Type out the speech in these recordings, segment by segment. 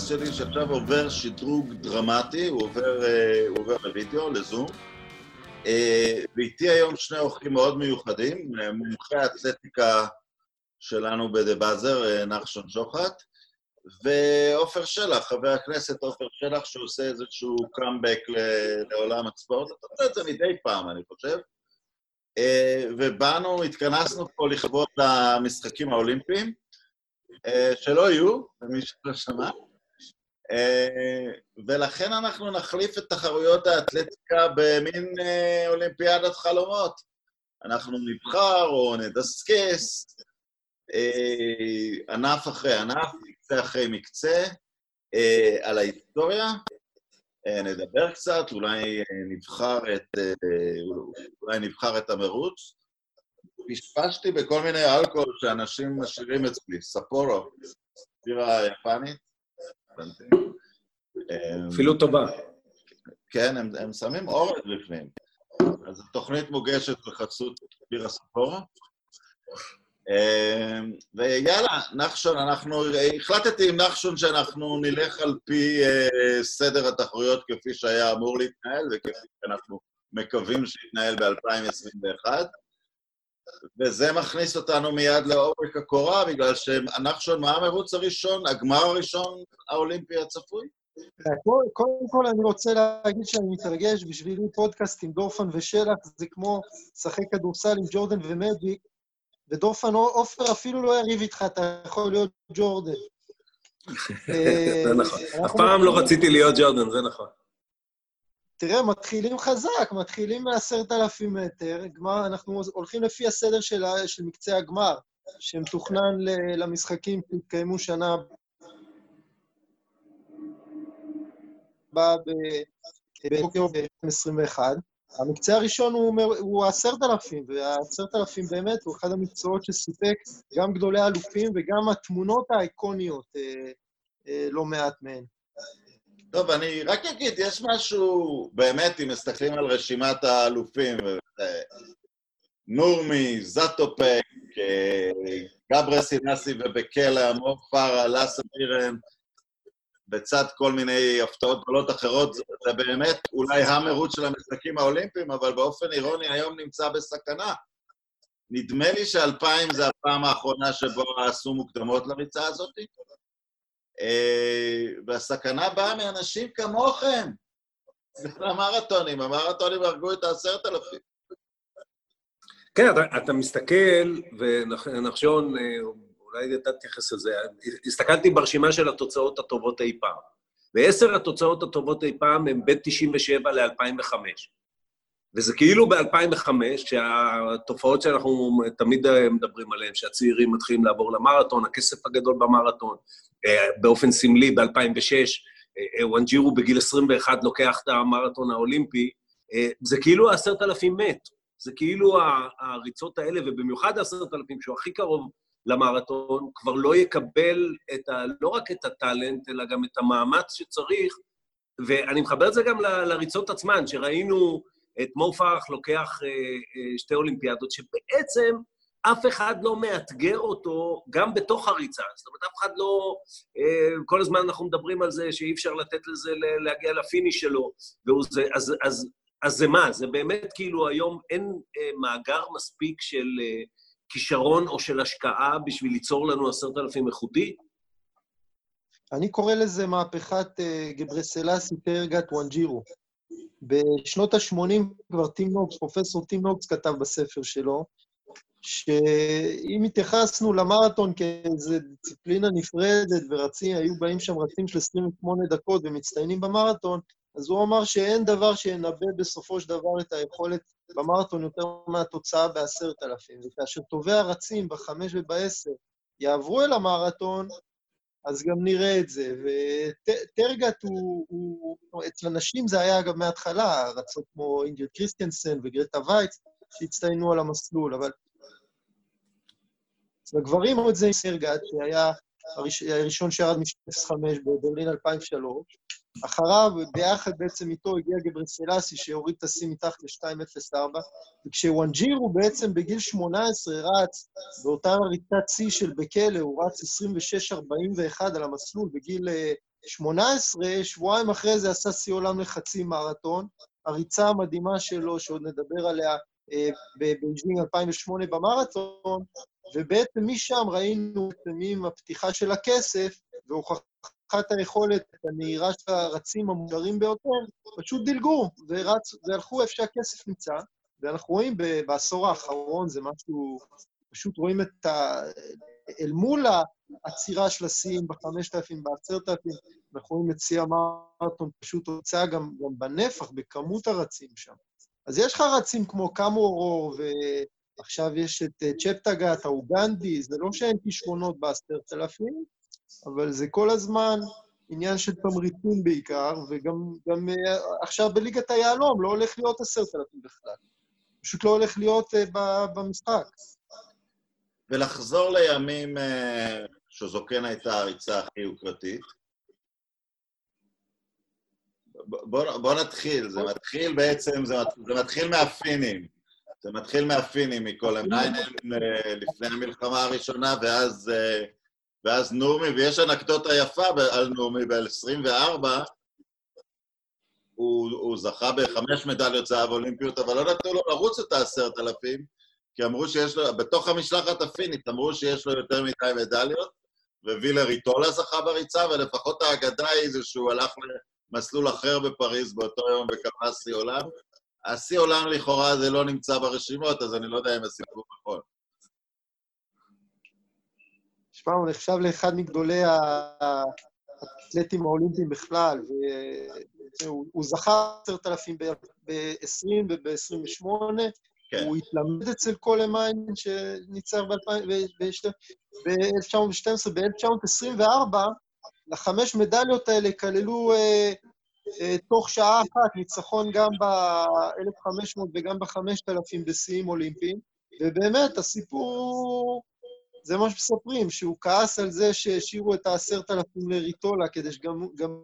לפודקאסט שלי שעכשיו עובר שדרוג דרמטי, הוא עובר, אה, הוא עובר לוידאו, לזום. אה, ואיתי היום שני אורחים מאוד מיוחדים, מומחי האתלטיקה שלנו בדה באזר, נחשון שוחט, ועופר שלח, חבר הכנסת עופר שלח, שעושה איזשהו קאמבק לעולם הספורט. אתה עושה את זה מדי פעם, אני חושב. ובאנו, התכנסנו פה לכבוד המשחקים האולימפיים. אה, שלא יהיו, למי שלא שמע. אה, ולכן אנחנו נחליף את תחרויות האתלטיקה במין אה, אולימפיאדת חלומות. אנחנו נבחר או נדסקס ענף אחרי ענף, מקצה אחרי מקצה, על ההיסטוריה. נדבר קצת, אולי נבחר את, אולי נבחר את המרוץ. פשפשתי בכל מיני אלכוהול שאנשים משאירים אצלי, ספורו, בירה יפנית. אפילו טובה. כן, הם, הם שמים אורז בפנים. אז התוכנית מוגשת בחסות בירה ספורו. אמ, ויאללה, נחשון, אנחנו... החלטתי עם נחשון שאנחנו נלך על פי uh, סדר התחרויות כפי שהיה אמור להתנהל וכפי שאנחנו מקווים שיתנהל ב-2021. וזה מכניס אותנו מיד לעומק הקורה, בגלל שנחשון, מה המרוץ הראשון, הגמר הראשון האולימפי הצפוי? קודם כל אני רוצה להגיד שאני מתרגש, בשבילי פודקאסט עם דורפן ושלח זה כמו לשחק כדורסל עם ג'ורדן ומדיק, ודורפן עופר אפילו לא יריב איתך, אתה יכול להיות ג'ורדן. זה נכון. אף פעם לא רציתי להיות ג'ורדן, זה נכון. תראה, מתחילים חזק, מתחילים מעשרת אלפים מטר, גמר, אנחנו הולכים לפי הסדר של, של מקצה הגמר, שמתוכנן למשחקים שהתקיימו שנה הבאה בטוקיו ב-2021. המקצה הראשון הוא עשרת אלפים, והעשרת אלפים באמת הוא אחד המקצועות שסיפק גם גדולי אלופים וגם התמונות האיקוניות, אה, אה, לא מעט מהן. טוב, אני רק אגיד, יש משהו, באמת, אם מסתכלים על רשימת האלופים, נורמי, זאטופק, גברה סינאסי ובקלה, מור פארה, לאסה בירן, בצד כל מיני הפתעות גדולות אחרות, זה באמת אולי המרוץ של המשחקים האולימפיים, אבל באופן אירוני היום נמצא בסכנה. נדמה לי שאלפיים זה הפעם האחרונה שבו עשו מוקדמות לריצה הזאת. אה, והסכנה באה מאנשים כמוכם. המרתונים, המרתונים הרגו את העשרת אלפים. כן, אתה, אתה מסתכל, ונחשון, אה, אולי אתה תתייחס לזה, הסתכלתי ברשימה של התוצאות הטובות אי פעם, ועשר התוצאות הטובות אי פעם הן בין 97 ל-2005. וזה כאילו ב-2005, שהתופעות שאנחנו תמיד מדברים עליהן, שהצעירים מתחילים לעבור למרתון, הכסף הגדול במרתון, אה, באופן סמלי, ב-2006, אה, אה, וואנג'ירו בגיל 21 לוקח את המרתון האולימפי, זה כאילו העשרת אלפים מת. זה כאילו הריצות האלה, ובמיוחד העשרת אלפים, שהוא הכי קרוב למרתון, כבר לא יקבל את ה, לא רק את הטאלנט, אלא גם את המאמץ שצריך. ואני מחבר את זה גם ל, לריצות עצמן, שראינו את מו פרח לוקח שתי אולימפיאדות, שבעצם אף אחד לא מאתגר אותו גם בתוך הריצה. זאת אומרת, אף אחד לא... אה, כל הזמן אנחנו מדברים על זה שאי אפשר לתת לזה להגיע לפיניש שלו, וזה, אז, אז, אז זה מה? זה באמת כאילו היום אין אה, מאגר מספיק של אה, כישרון או של השקעה בשביל ליצור לנו עשרת אלפים איכותי? אני קורא לזה מהפכת גברסלסי טרגט וואנג'ירו. בשנות ה-80 כבר טים נוקס, פרופסור טים נוקס כתב בספר שלו, שאם התייחסנו למרתון כאיזו דיסציפלינה נפרדת ורצים, היו באים שם רצים של 28 דקות ומצטיינים במרתון, אז הוא אמר שאין דבר שינבא בסופו של דבר את היכולת במרתון יותר מהתוצאה בעשרת אלפים. וכאשר טובי הרצים בחמש ובעשר יעברו אל המרתון, אז גם נראה את זה. וטרגט הוא, הוא, אצל הנשים זה היה אגב מההתחלה, רצות כמו אינגרד קריסטנסן וגרטה וייץ, שהצטיינו על המסלול, אבל לגברים עוד זה עם סרגט, שהיה הראשון שירד מ-5 בברלין 2003, אחריו, ביחד בעצם איתו הגיע גברסלסי, שהוריד את השיא מתחת ל-2.04, וכשוואנג'ירו בעצם בגיל 18 רץ באותה ריצת שיא של בכלא, הוא רץ 26.41 על המסלול בגיל 18, שבועיים אחרי זה עשה שיא עולם לחצי מרתון. הריצה המדהימה שלו, שעוד נדבר עליה בבייג'ינג 2008 במרתון, ובעצם משם ראינו עם הפתיחה של הכסף והוכחת היכולת, את הנהירה של הרצים המהירים ביותר, פשוט דילגו ורצ, והלכו איפה שהכסף נמצא, ואנחנו רואים בעשור האחרון, זה משהו, פשוט רואים את ה... אל מול העצירה של השיאים ב-5,000, ב-10,000, אנחנו רואים את שיא המרתון פשוט הוצא גם, גם בנפח, בכמות הרצים שם. אז יש לך רצים כמו קמורור, ועכשיו יש את אה, צ'פטגת, האוגנדי, זה לא שאין כישרונות בעשרת אלפים, אבל זה כל הזמן עניין של תמריצים בעיקר, וגם גם, אה, עכשיו בליגת היהלום לא הולך להיות עשרת אלפים בכלל. פשוט לא הולך להיות uh, במשחק. ולחזור לימים שזו כן הייתה הריצה הכי יוקרתית, בוא, בוא נתחיל, זה מתחיל בעצם, זה, זה מתחיל מהפינים. זה מתחיל מהפינים מכל המיינן לפני המלחמה הראשונה, ואז, אה, ואז נורמי, ויש אנקדוטה יפה על נורמי ב-24, הוא, הוא זכה בחמש מדליות זהב אולימפיות, אבל לא נתנו לו לרוץ את העשרת אלפים, כי אמרו שיש לו, בתוך המשלחת הפינית אמרו שיש לו יותר מדי מדליות, ווילר איטולה זכה בריצה, ולפחות האגדה היא זה שהוא הלך מסלול אחר בפריז באותו יום שיא עולם. השיא עולם לכאורה זה לא נמצא ברשימות, אז אני לא יודע אם הסיפור נכון. שמע, הוא נחשב לאחד מגדולי האתלטים האולימפיים בכלל, והוא זכה עשרת אלפים ב-20 וב-28, כן. הוא התלמד אצל קולמיין שניצח ב-1912, ב-1924, לחמש מדליות האלה כללו אה, אה, תוך שעה אחת ניצחון גם ב-1500 וגם ב-5000 בשיאים אולימפיים, ובאמת, הסיפור, זה מה שמספרים, שהוא כעס על זה שהשאירו את העשרת אלפים לריטולה, כדי שגם גם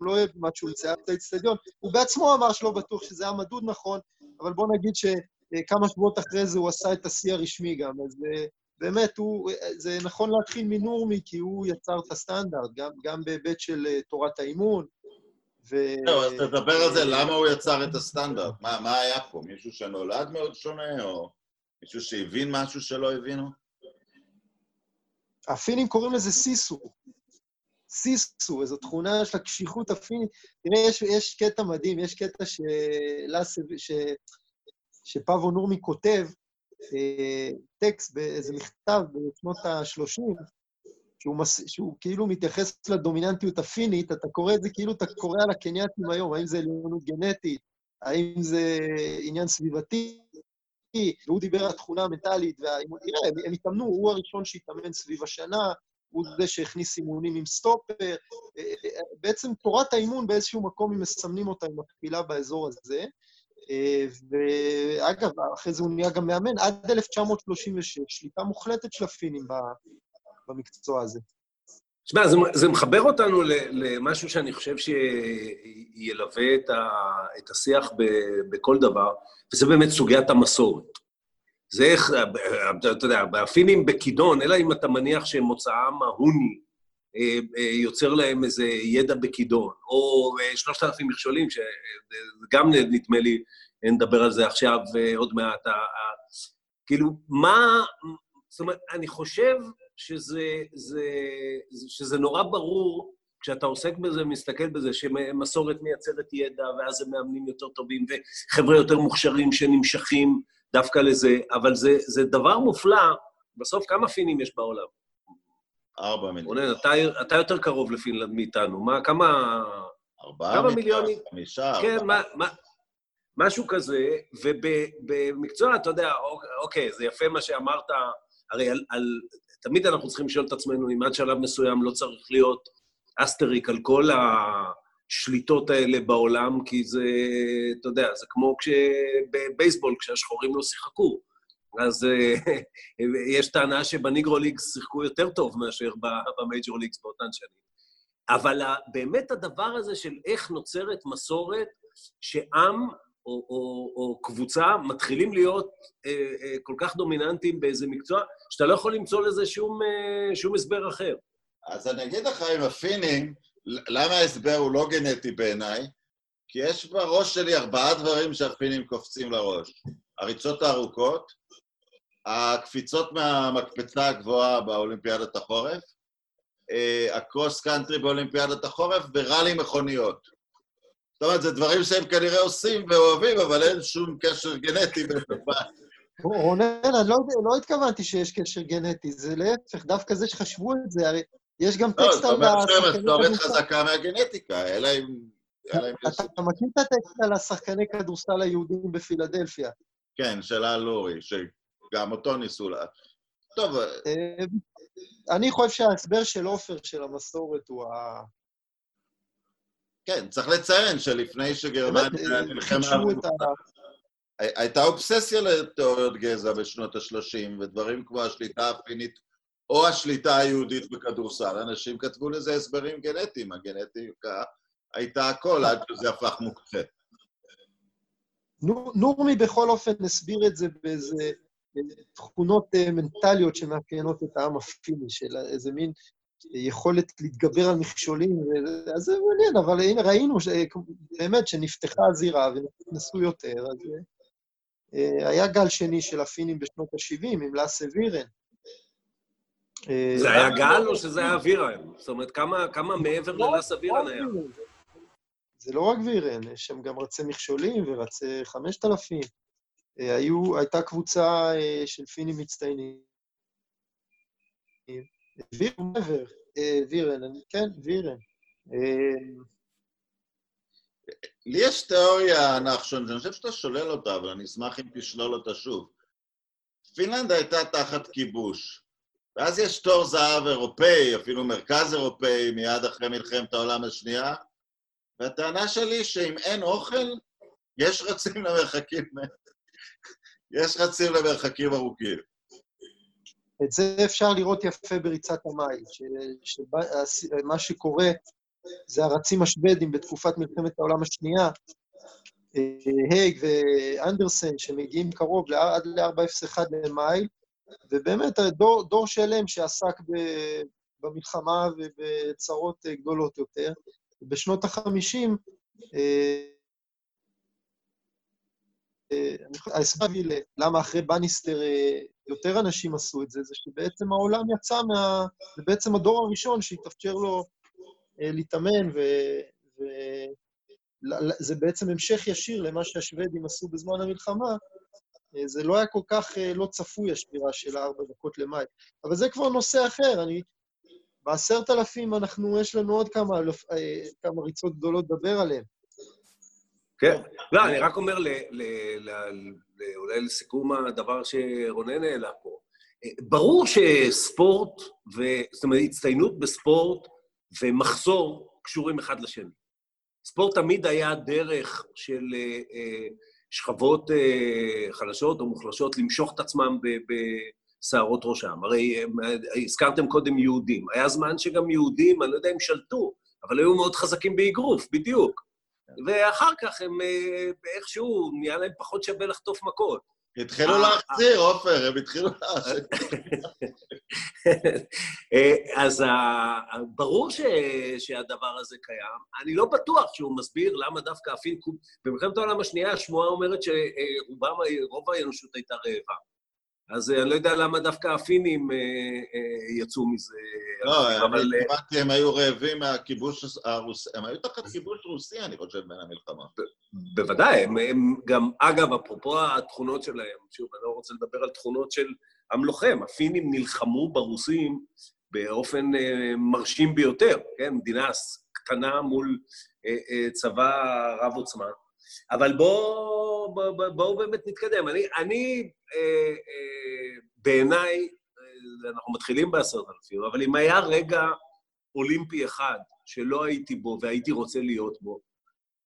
לא יהיה מה שהוא יציאה את האצטדיון. הוא בעצמו אמר שלא בטוח שזה היה מדוד נכון, אבל בוא נגיד שכמה שבועות אחרי זה הוא עשה את השיא הרשמי גם, אז אה, באמת, הוא, זה נכון להתחיל מנורמי, כי הוא יצר את הסטנדרט, גם, גם בהיבט של uh, תורת האימון. ו... לא, אז תדבר על זה, למה הוא יצר את הסטנדרט? מה, מה היה פה? מישהו שנולד מאוד שונה, או מישהו שהבין משהו שלא הבינו? הפינים קוראים לזה סיסו. סיסו, איזו תכונה של הקשיחות הפינית. תראה, יש, יש קטע מדהים, יש קטע שלאסב, ש... שפאבו נורמי כותב, אה, טקסט באיזה מכתב בשנות ה-30, שהוא, מס... שהוא כאילו מתייחס לדומיננטיות הפינית, אתה קורא את זה כאילו אתה קורא על הקנייתים היום, האם זה עליונות גנטית, האם זה עניין סביבתי, והוא דיבר על התכונה המנטלית, והאימון, תראה, הם, הם התאמנו, הוא הראשון שהתאמן סביב השנה, הוא זה שהכניס אימונים עם סטופר. אה, אה, בעצם תורת האימון באיזשהו מקום, אם מסמנים אותה, היא מתחילה באזור הזה. ואגב, אחרי זה הוא נהיה גם מאמן עד 1936, שליטה מוחלטת של הפינים במקצוע הזה. תשמע, זה, זה מחבר אותנו למשהו שאני חושב שילווה את, ה, את השיח ב, בכל דבר, וזה באמת סוגיית המסורת. זה איך, אתה יודע, הפינים בכידון, אלא אם אתה מניח שמוצאם ההוני אה, אה, יוצר להם איזה ידע בכידון, או אה, שלושת אלפים מכשולים, שגם נדמה לי, נדבר על זה עכשיו עוד מעט. כאילו, מה... זאת אומרת, אני חושב שזה, זה, שזה נורא ברור כשאתה עוסק בזה, מסתכל בזה, שמסורת מייצרת ידע, ואז הם מאמנים יותר טובים, וחבר'ה יותר מוכשרים שנמשכים דווקא לזה, אבל זה, זה דבר מופלא. בסוף, כמה פינים יש בעולם? ארבע מיליון. רונן, אתה, אתה יותר קרוב לפינלנד מאיתנו. מה, כמה... ארבעה מיליונים? חמישה, כן, ארבעה. מה, מה, משהו כזה, ובמקצוע, אתה יודע, אוקיי, זה יפה מה שאמרת, הרי על, על, תמיד אנחנו צריכים לשאול את עצמנו אם עד שלב מסוים לא צריך להיות אסטריק על כל השליטות האלה בעולם, כי זה, אתה יודע, זה כמו בבייסבול, כשהשחורים לא שיחקו. אז אה, יש טענה שבניגרו ליגס שיחקו יותר טוב מאשר במייג'ור ליגס באותן שנים. אבל באמת הדבר הזה של איך נוצרת מסורת שעם או, או, או קבוצה מתחילים להיות אה, אה, כל כך דומיננטיים באיזה מקצוע, שאתה לא יכול למצוא לזה שום, אה, שום הסבר אחר. אז אני אגיד לך עם הפינים, למה ההסבר הוא לא גנטי בעיניי? כי יש בראש שלי ארבעה דברים שהפינים קופצים לראש. הריצות הארוכות, הקפיצות מהמקפצה הגבוהה באולימפיאדת החורף, אה, הקרוס קאנטרי באולימפיאדת החורף וראלי מכוניות. זאת אומרת, זה דברים שהם כנראה עושים ואוהבים, אבל אין שום קשר גנטי בין רונן, אני לא, לא התכוונתי שיש קשר גנטי, זה להפך, דווקא זה שחשבו את זה, הרי יש גם לא, טקסט על... לא, זאת אומרת שהמסורת חזקה מהגנטיקה, אלא אם... אתה מכיר את הטקסט על השחקני כדורסל היהודים בפילדלפיה? כן, של אל שגם אותו ניסו לה... טוב... אה, אני חושב שההסבר של עופר של המסורת הוא ה... כן, צריך לציין שלפני שגרמניה נלחמה... הייתה אובססיה לתיאוריות גזע בשנות ה-30, ודברים כמו השליטה הפינית או השליטה היהודית בכדורסל. אנשים כתבו לזה הסברים גנטיים, הגנטיקה הייתה הכל עד שזה הפך מוקצה. נורמי בכל אופן הסביר את זה באיזה תכונות אה, מנטליות שמאפיינות את העם הפיני, של איזה מין יכולת להתגבר על מכשולים, אז זה מעניין, אבל הנה, ראינו ש... באמת שנפתחה הזירה ונכנסו יותר, אז אה, היה גל שני של הפינים בשנות ה-70 עם לאסה וירן. אה, זה היה גל או שזה היה וירן? זאת אומרת, כמה, כמה מעבר לא, ללאסה וירן היה? זה לא רק וירן, יש שם גם רצי מכשולים ורצי 5,000. אה, היו, הייתה קבוצה של פינים מצטיינים. וירן, וירן, כן, וירן. לי יש תיאוריה, נחשון, שאני חושב שאתה שולל אותה, אבל אני אשמח אם תשלול אותה שוב. פינלנד הייתה תחת כיבוש, ואז יש תור זהב אירופאי, אפילו מרכז אירופאי, מיד אחרי מלחמת העולם השנייה, והטענה שלי שאם אין אוכל, יש רצים למרחקים, יש רצים למרחקים ארוכים. את זה אפשר לראות יפה בריצת המים, שמה שקורה זה הרצים השוודים בתקופת מלחמת העולם השנייה, הייג ואנדרסן, שמגיעים קרוב עד ל-4.01 למייל, ובאמת דור, דור שלם שעסק ב, במלחמה ובצרות גדולות יותר. בשנות ה-50, ההסבר למה אחרי בניסטר יותר אנשים עשו את זה, זה שבעצם העולם יצא מה... זה בעצם הדור הראשון שהתאפשר לו אה, להתאמן, וזה בעצם המשך ישיר למה שהשוודים עשו בזמן המלחמה. אה, זה לא היה כל כך אה, לא צפוי, השבירה של הארבע דקות למאי. אבל זה כבר נושא אחר. אני... בעשרת אלפים אנחנו, יש לנו עוד כמה, כמה ריצות גדולות לדבר עליהן. כן. לא, אני רק אומר, אולי לסיכום הדבר שרונן העלה פה, ברור שספורט, זאת אומרת, הצטיינות בספורט ומחזור קשורים אחד לשני. ספורט תמיד היה דרך של אה, אה, שכבות אה, חלשות או מוחלשות למשוך את עצמם בשערות ראשם. הרי הזכרתם קודם יהודים. היה זמן שגם יהודים, אני לא יודע אם שלטו, אבל היו מאוד חזקים באגרוף, בדיוק. ואחר כך הם איכשהו, נהיה להם פחות שווה לחטוף מכות. התחילו להחזיר, עופר, הם התחילו להחזיר. אה, אז ברור שהדבר הזה קיים. אני לא בטוח שהוא מסביר למה דווקא אפילו... במלחמת העולם השנייה השמועה אומרת שרובם, רוב האנושות הייתה רעבה. אז אה, אני לא יודע למה דווקא הפינים אה, אה, יצאו מזה. לא, אבל... הבנתי, הם היו רעבים מהכיבוש הרוסי, הם היו תחת כיבוש רוסי, אני חושב, בין המלחמה. בוודאי, הם גם, אגב, אפרופו התכונות שלהם, שוב, אני לא רוצה לדבר על תכונות של עם לוחם, הפינים נלחמו ברוסים באופן מרשים ביותר, כן? מדינה קטנה מול צבא רב עוצמה. אבל בואו בוא, בוא באמת נתקדם. אני, אני אה, אה, בעיניי, אה, אנחנו מתחילים בעשרת אלפים, אבל אם היה רגע אולימפי אחד שלא הייתי בו והייתי רוצה להיות בו,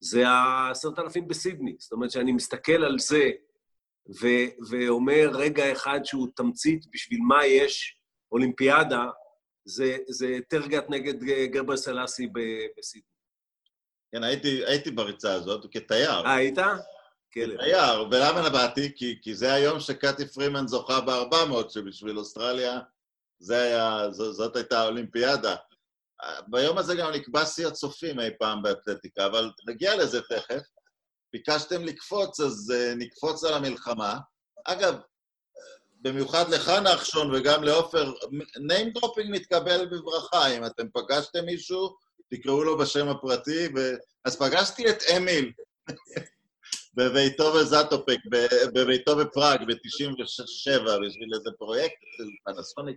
זה העשרת אלפים בסידני. זאת אומרת שאני מסתכל על זה ו- ואומר רגע אחד שהוא תמצית בשביל מה יש אולימפיאדה, זה, זה טרגט נגד גרבר סלאסי בסידני. כן, הייתי, הייתי בריצה הזאת כתייר. אה, היית? כלב. תייר, ולמה באתי? כי, כי זה היום שקטי פרימן זוכה ב-400, שבשביל אוסטרליה זה היה, ז, זאת הייתה האולימפיאדה. ביום הזה גם נקבע שיא הצופים אי פעם באתלטיקה, אבל נגיע לזה תכף. ביקשתם לקפוץ, אז uh, נקפוץ על המלחמה. אגב, במיוחד לך נחשון וגם לעופר, name dropping מתקבל בברכה. אם אתם פגשתם מישהו, תקראו לו בשם הפרטי, ו... אז פגשתי את אמיל בביתו בזאטופק, בביתו בפראג, ב-97, בשביל איזה פרויקט של פנסוניק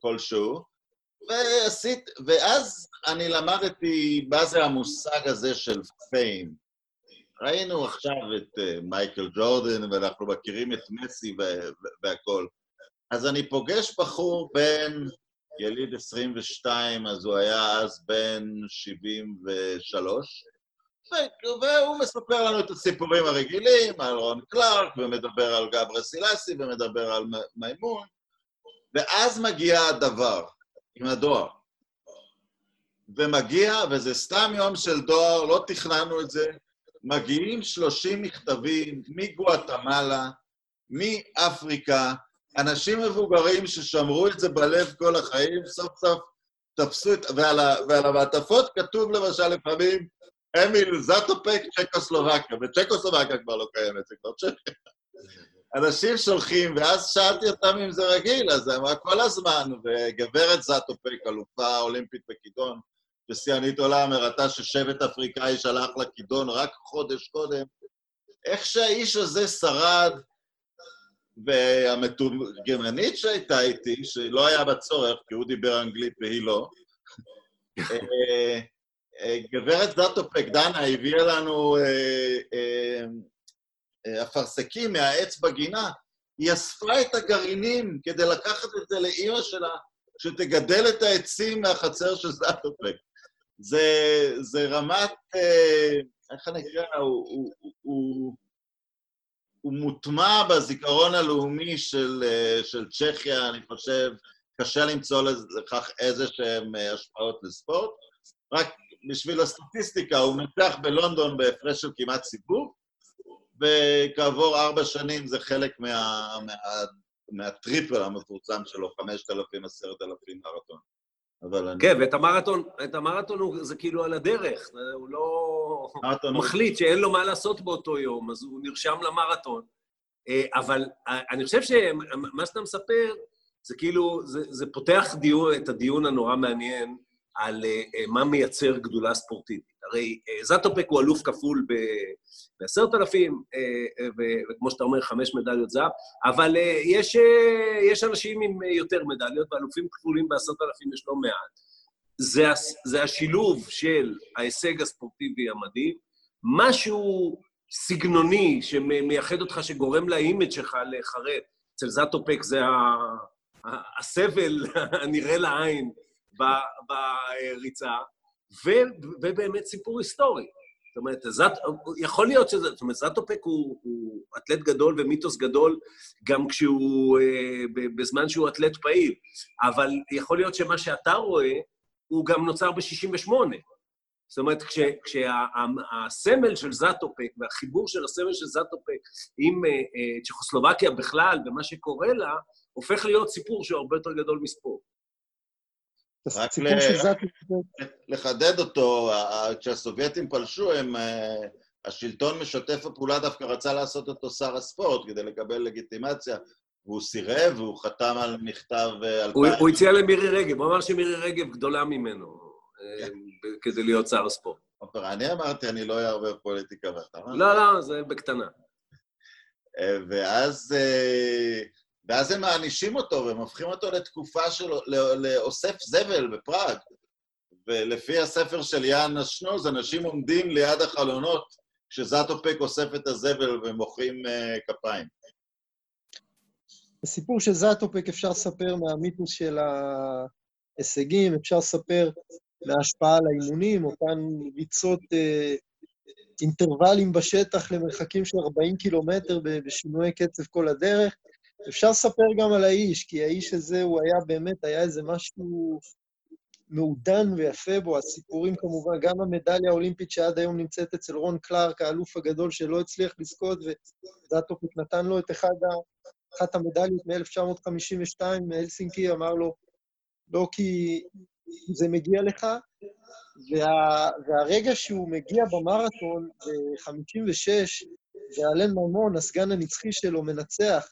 כלשהו, ועשית, ואז אני למדתי מה זה המושג הזה של פיים. ראינו עכשיו את uh, מייקל ג'ורדן, ואנחנו מכירים את מסי והכול. אז אני פוגש בחור בן יליד 22, אז הוא היה אז בן 73, והוא מספר לנו את הסיפורים הרגילים על רון קלארק, ומדבר על גברה סילסי, ומדבר על מימון, ואז מגיע הדבר, עם הדואר. ומגיע, וזה סתם יום של דואר, לא תכננו את זה, מגיעים 30 מכתבים מגואטמלה, מאפריקה, אנשים מבוגרים ששמרו את זה בלב כל החיים, סוף סוף תפסו את... ועל, ה... ועל המעטפות כתוב למשל לפעמים, אמיל זאטופק, צ'קוסלובקיה, וצ'קוסלובקיה כבר לא קיימת, זה כבר צ'קיה. אנשים שולחים, ואז שאלתי אותם אם זה רגיל, אז הם אמרה כל הזמן, וגברת זאטופק, אלופה אולימפית בכידון, ושיאנית עולם, הראתה ששבט אפריקאי שלח לכידון רק חודש קודם. איך שהאיש הזה שרד, והמתורגמנית שהייתה איתי, שלא היה בה צורך, כי הוא דיבר אנגלית והיא לא, אה, אה, גברת זאטופק, דנה, הביאה לנו אה, אפרסקים מהעץ בגינה, היא אספה את הגרעינים כדי לקחת את זה לאימא שלה, שתגדל את העצים מהחצר של זאטופק. זה, זה רמת, איך אני אקרא, הוא, הוא מוטמע בזיכרון הלאומי של, של צ'כיה, אני חושב, קשה למצוא לכך איזה שהן השפעות לספורט. רק בשביל הסטטיסטיקה, הוא מנצח בלונדון בהפרש של כמעט סיבוב, וכעבור ארבע שנים זה חלק מה, מה, מהטריפל המפורסם שלו, 5,000, 10,000 מרתון. אבל אני... כן, ואת המרתון, את המרתון הוא, זה כאילו על הדרך, הוא לא... הוא מחליט שאין לו מה לעשות באותו יום, אז הוא נרשם למרתון. אה, אבל אה, אני חושב שמה שאתה מספר, זה כאילו, זה, זה פותח דיון, את הדיון הנורא מעניין על uh, מה מייצר גדולה ספורטיבית. הרי uh, זאטופק הוא אלוף כפול בעשרת אלפים, uh, וכמו שאתה אומר, חמש מדליות זהב, אבל uh, יש, uh, יש אנשים עם uh, יותר מדליות, ואלופים כפולים בעשרת אלפים יש לא מעט. זה, זה השילוב של ההישג הספורטיבי המדהים, משהו סגנוני שמייחד אותך, שגורם לאימג' שלך להיחרט. אצל זאטופק זה הסבל הנראה לעין בריצה, ו, ובאמת סיפור היסטורי. זאת אומרת, זאת, יכול להיות שזה, זאת אומרת, זאטופק הוא, הוא אתלט גדול ומיתוס גדול גם כשהוא, אה, בזמן שהוא אתלט פעיל, אבל יכול להיות שמה שאתה רואה, הוא גם נוצר ב-68. זאת אומרת, כשהסמל כשה, של זאטופק והחיבור של הסמל של זאטופק עם אה, אה, צ'כוסלובקיה בכלל ומה שקורה לה, הופך להיות סיפור שהוא הרבה יותר גדול מספורט. רק לחדד אותו, כשהסובייטים פלשו, הם, אה, השלטון משתף הפעולה דווקא רצה לעשות אותו שר הספורט כדי לקבל לגיטימציה, והוא סירב, והוא חתם על מכתב... אה, הוא הציע למירי רגב, הוא אמר שמירי רגב גדולה ממנו אה, כדי להיות שר הספורט. אני אמרתי, אני לא אערבב פוליטיקה ואתה אמרת. לא, לא, זה בקטנה. ואז ואז הם מענישים אותו והם הופכים אותו לתקופה של... לאוסף זבל בפראג. ולפי הספר של יאן אשנוז, אנשים עומדים ליד החלונות כשזאטופק אוסף את הזבל ומוחאים uh, כפיים. הסיפור של זאטופק אפשר לספר מהמיתוס של ההישגים, אפשר לספר מההשפעה על האימונים, אותן ריצות אה, אינטרוולים בשטח למרחקים של 40 קילומטר בשינויי קצב כל הדרך. אפשר לספר גם על האיש, כי האיש הזה, הוא היה באמת, היה איזה משהו מעודן ויפה בו. הסיפורים כמובן, גם המדליה האולימפית שעד היום נמצאת אצל רון קלארק, האלוף הגדול שלא הצליח לזכות, וזאטופיק נתן לו את אחד ה... אחת המדליות מ-1952 מהלסינקי, אמר לו, לא כי זה מגיע לך, וה, והרגע שהוא מגיע במרתון ב-56, ואלן ממון, הסגן הנצחי שלו, מנצח,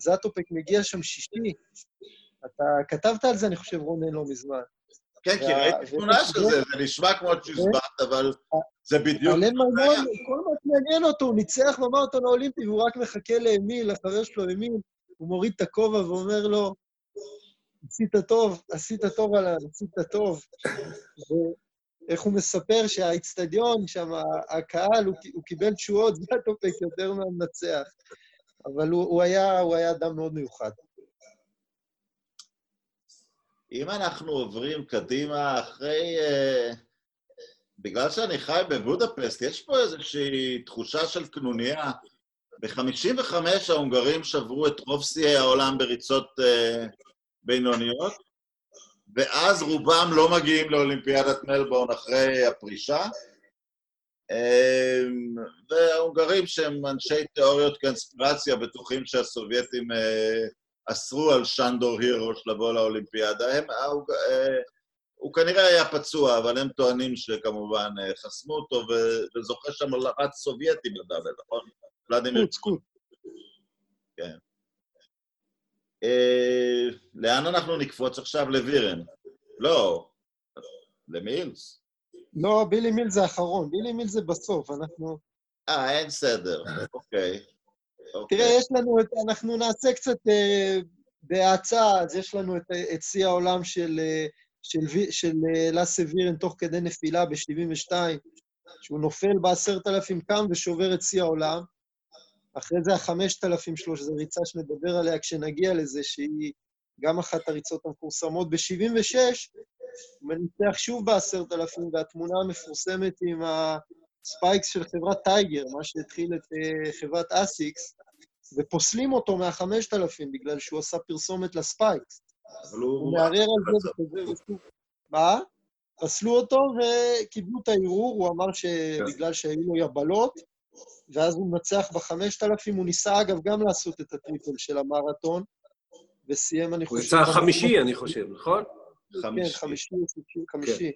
זאטופק מגיע שם שישי, אתה כתבת על זה, אני חושב, רונן, לא מזמן. כן, כי ראיתי תמונה של זה, זה נשמע כמו שהסברת, אבל זה בדיוק... אלן ממון, כל מה שמעניין אותו, הוא ניצח במרתון האולימפי, והוא רק מחכה לאמיל, לחבר שלו אמיל, הוא מוריד את הכובע ואומר לו, עשית טוב, עשית טוב עליו, עשית טוב. ואיך הוא מספר שהאיצטדיון שם, הקהל, הוא, הוא קיבל תשואות, זה הטופק יותר מהמנצח. אבל הוא, הוא, היה, הוא היה אדם מאוד מיוחד. אם אנחנו עוברים קדימה אחרי... Uh, בגלל שאני חי בבודפסט, יש פה איזושהי תחושה של קנוניה. ב-55' ההונגרים שברו את רוב שיאי העולם בריצות uh, בינוניות, ואז רובם לא מגיעים לאולימפיאדת מלבורן אחרי הפרישה. אמ, וההונגרים שהם אנשי תיאוריות קונספירציה בטוחים שהסובייטים אה, אסרו על שנדור הירוש לבוא לאולימפיאדה. הם, אה, הוא כנראה היה פצוע, אבל הם טוענים שכמובן אה, חסמו אותו, וזוכה שם רץ סובייטי בדאבל, נכון? ולדימיר. קוץ, קוץ. כן. אה, לאן אנחנו נקפוץ עכשיו? לווירן. לא, למילס. לא, בילי מיל זה האחרון, בילי מיל זה בסוף, אנחנו... אה, אין סדר, אוקיי. תראה, יש לנו את... אנחנו נעשה קצת אה, בהאצה, אז יש לנו את, את שיא העולם של, אה, של, אה, לאסה וירן תוך כדי נפילה ב-72, שהוא נופל בעשרת אלפים, קם ושובר את שיא העולם. אחרי זה החמשת אלפים שלו, שזו ריצה שנדבר עליה כשנגיע לזה, שהיא גם אחת הריצות המפורסמות. ב-76 הוא מנצח שוב בעשרת אלפים, והתמונה המפורסמת עם ה spikes של חברת טייגר, מה שהתחיל את uh, חברת אסיקס, ופוסלים אותו מהחמשת אלפים בגלל שהוא עשה פרסומת ל spikes. אבל הוא... הוא מערער על זה וכזה מה? פסלו אותו וקיבלו את הערעור, הוא אמר שבגלל שהיו לו יבלות, ואז הוא מנצח בחמשת אלפים, הוא ניסה אגב גם לעשות את הטריפל של המרתון, וסיים, אני חושב... הוא יצא חמישי, אני חושב, נכון? כן, חמישי, חמישי.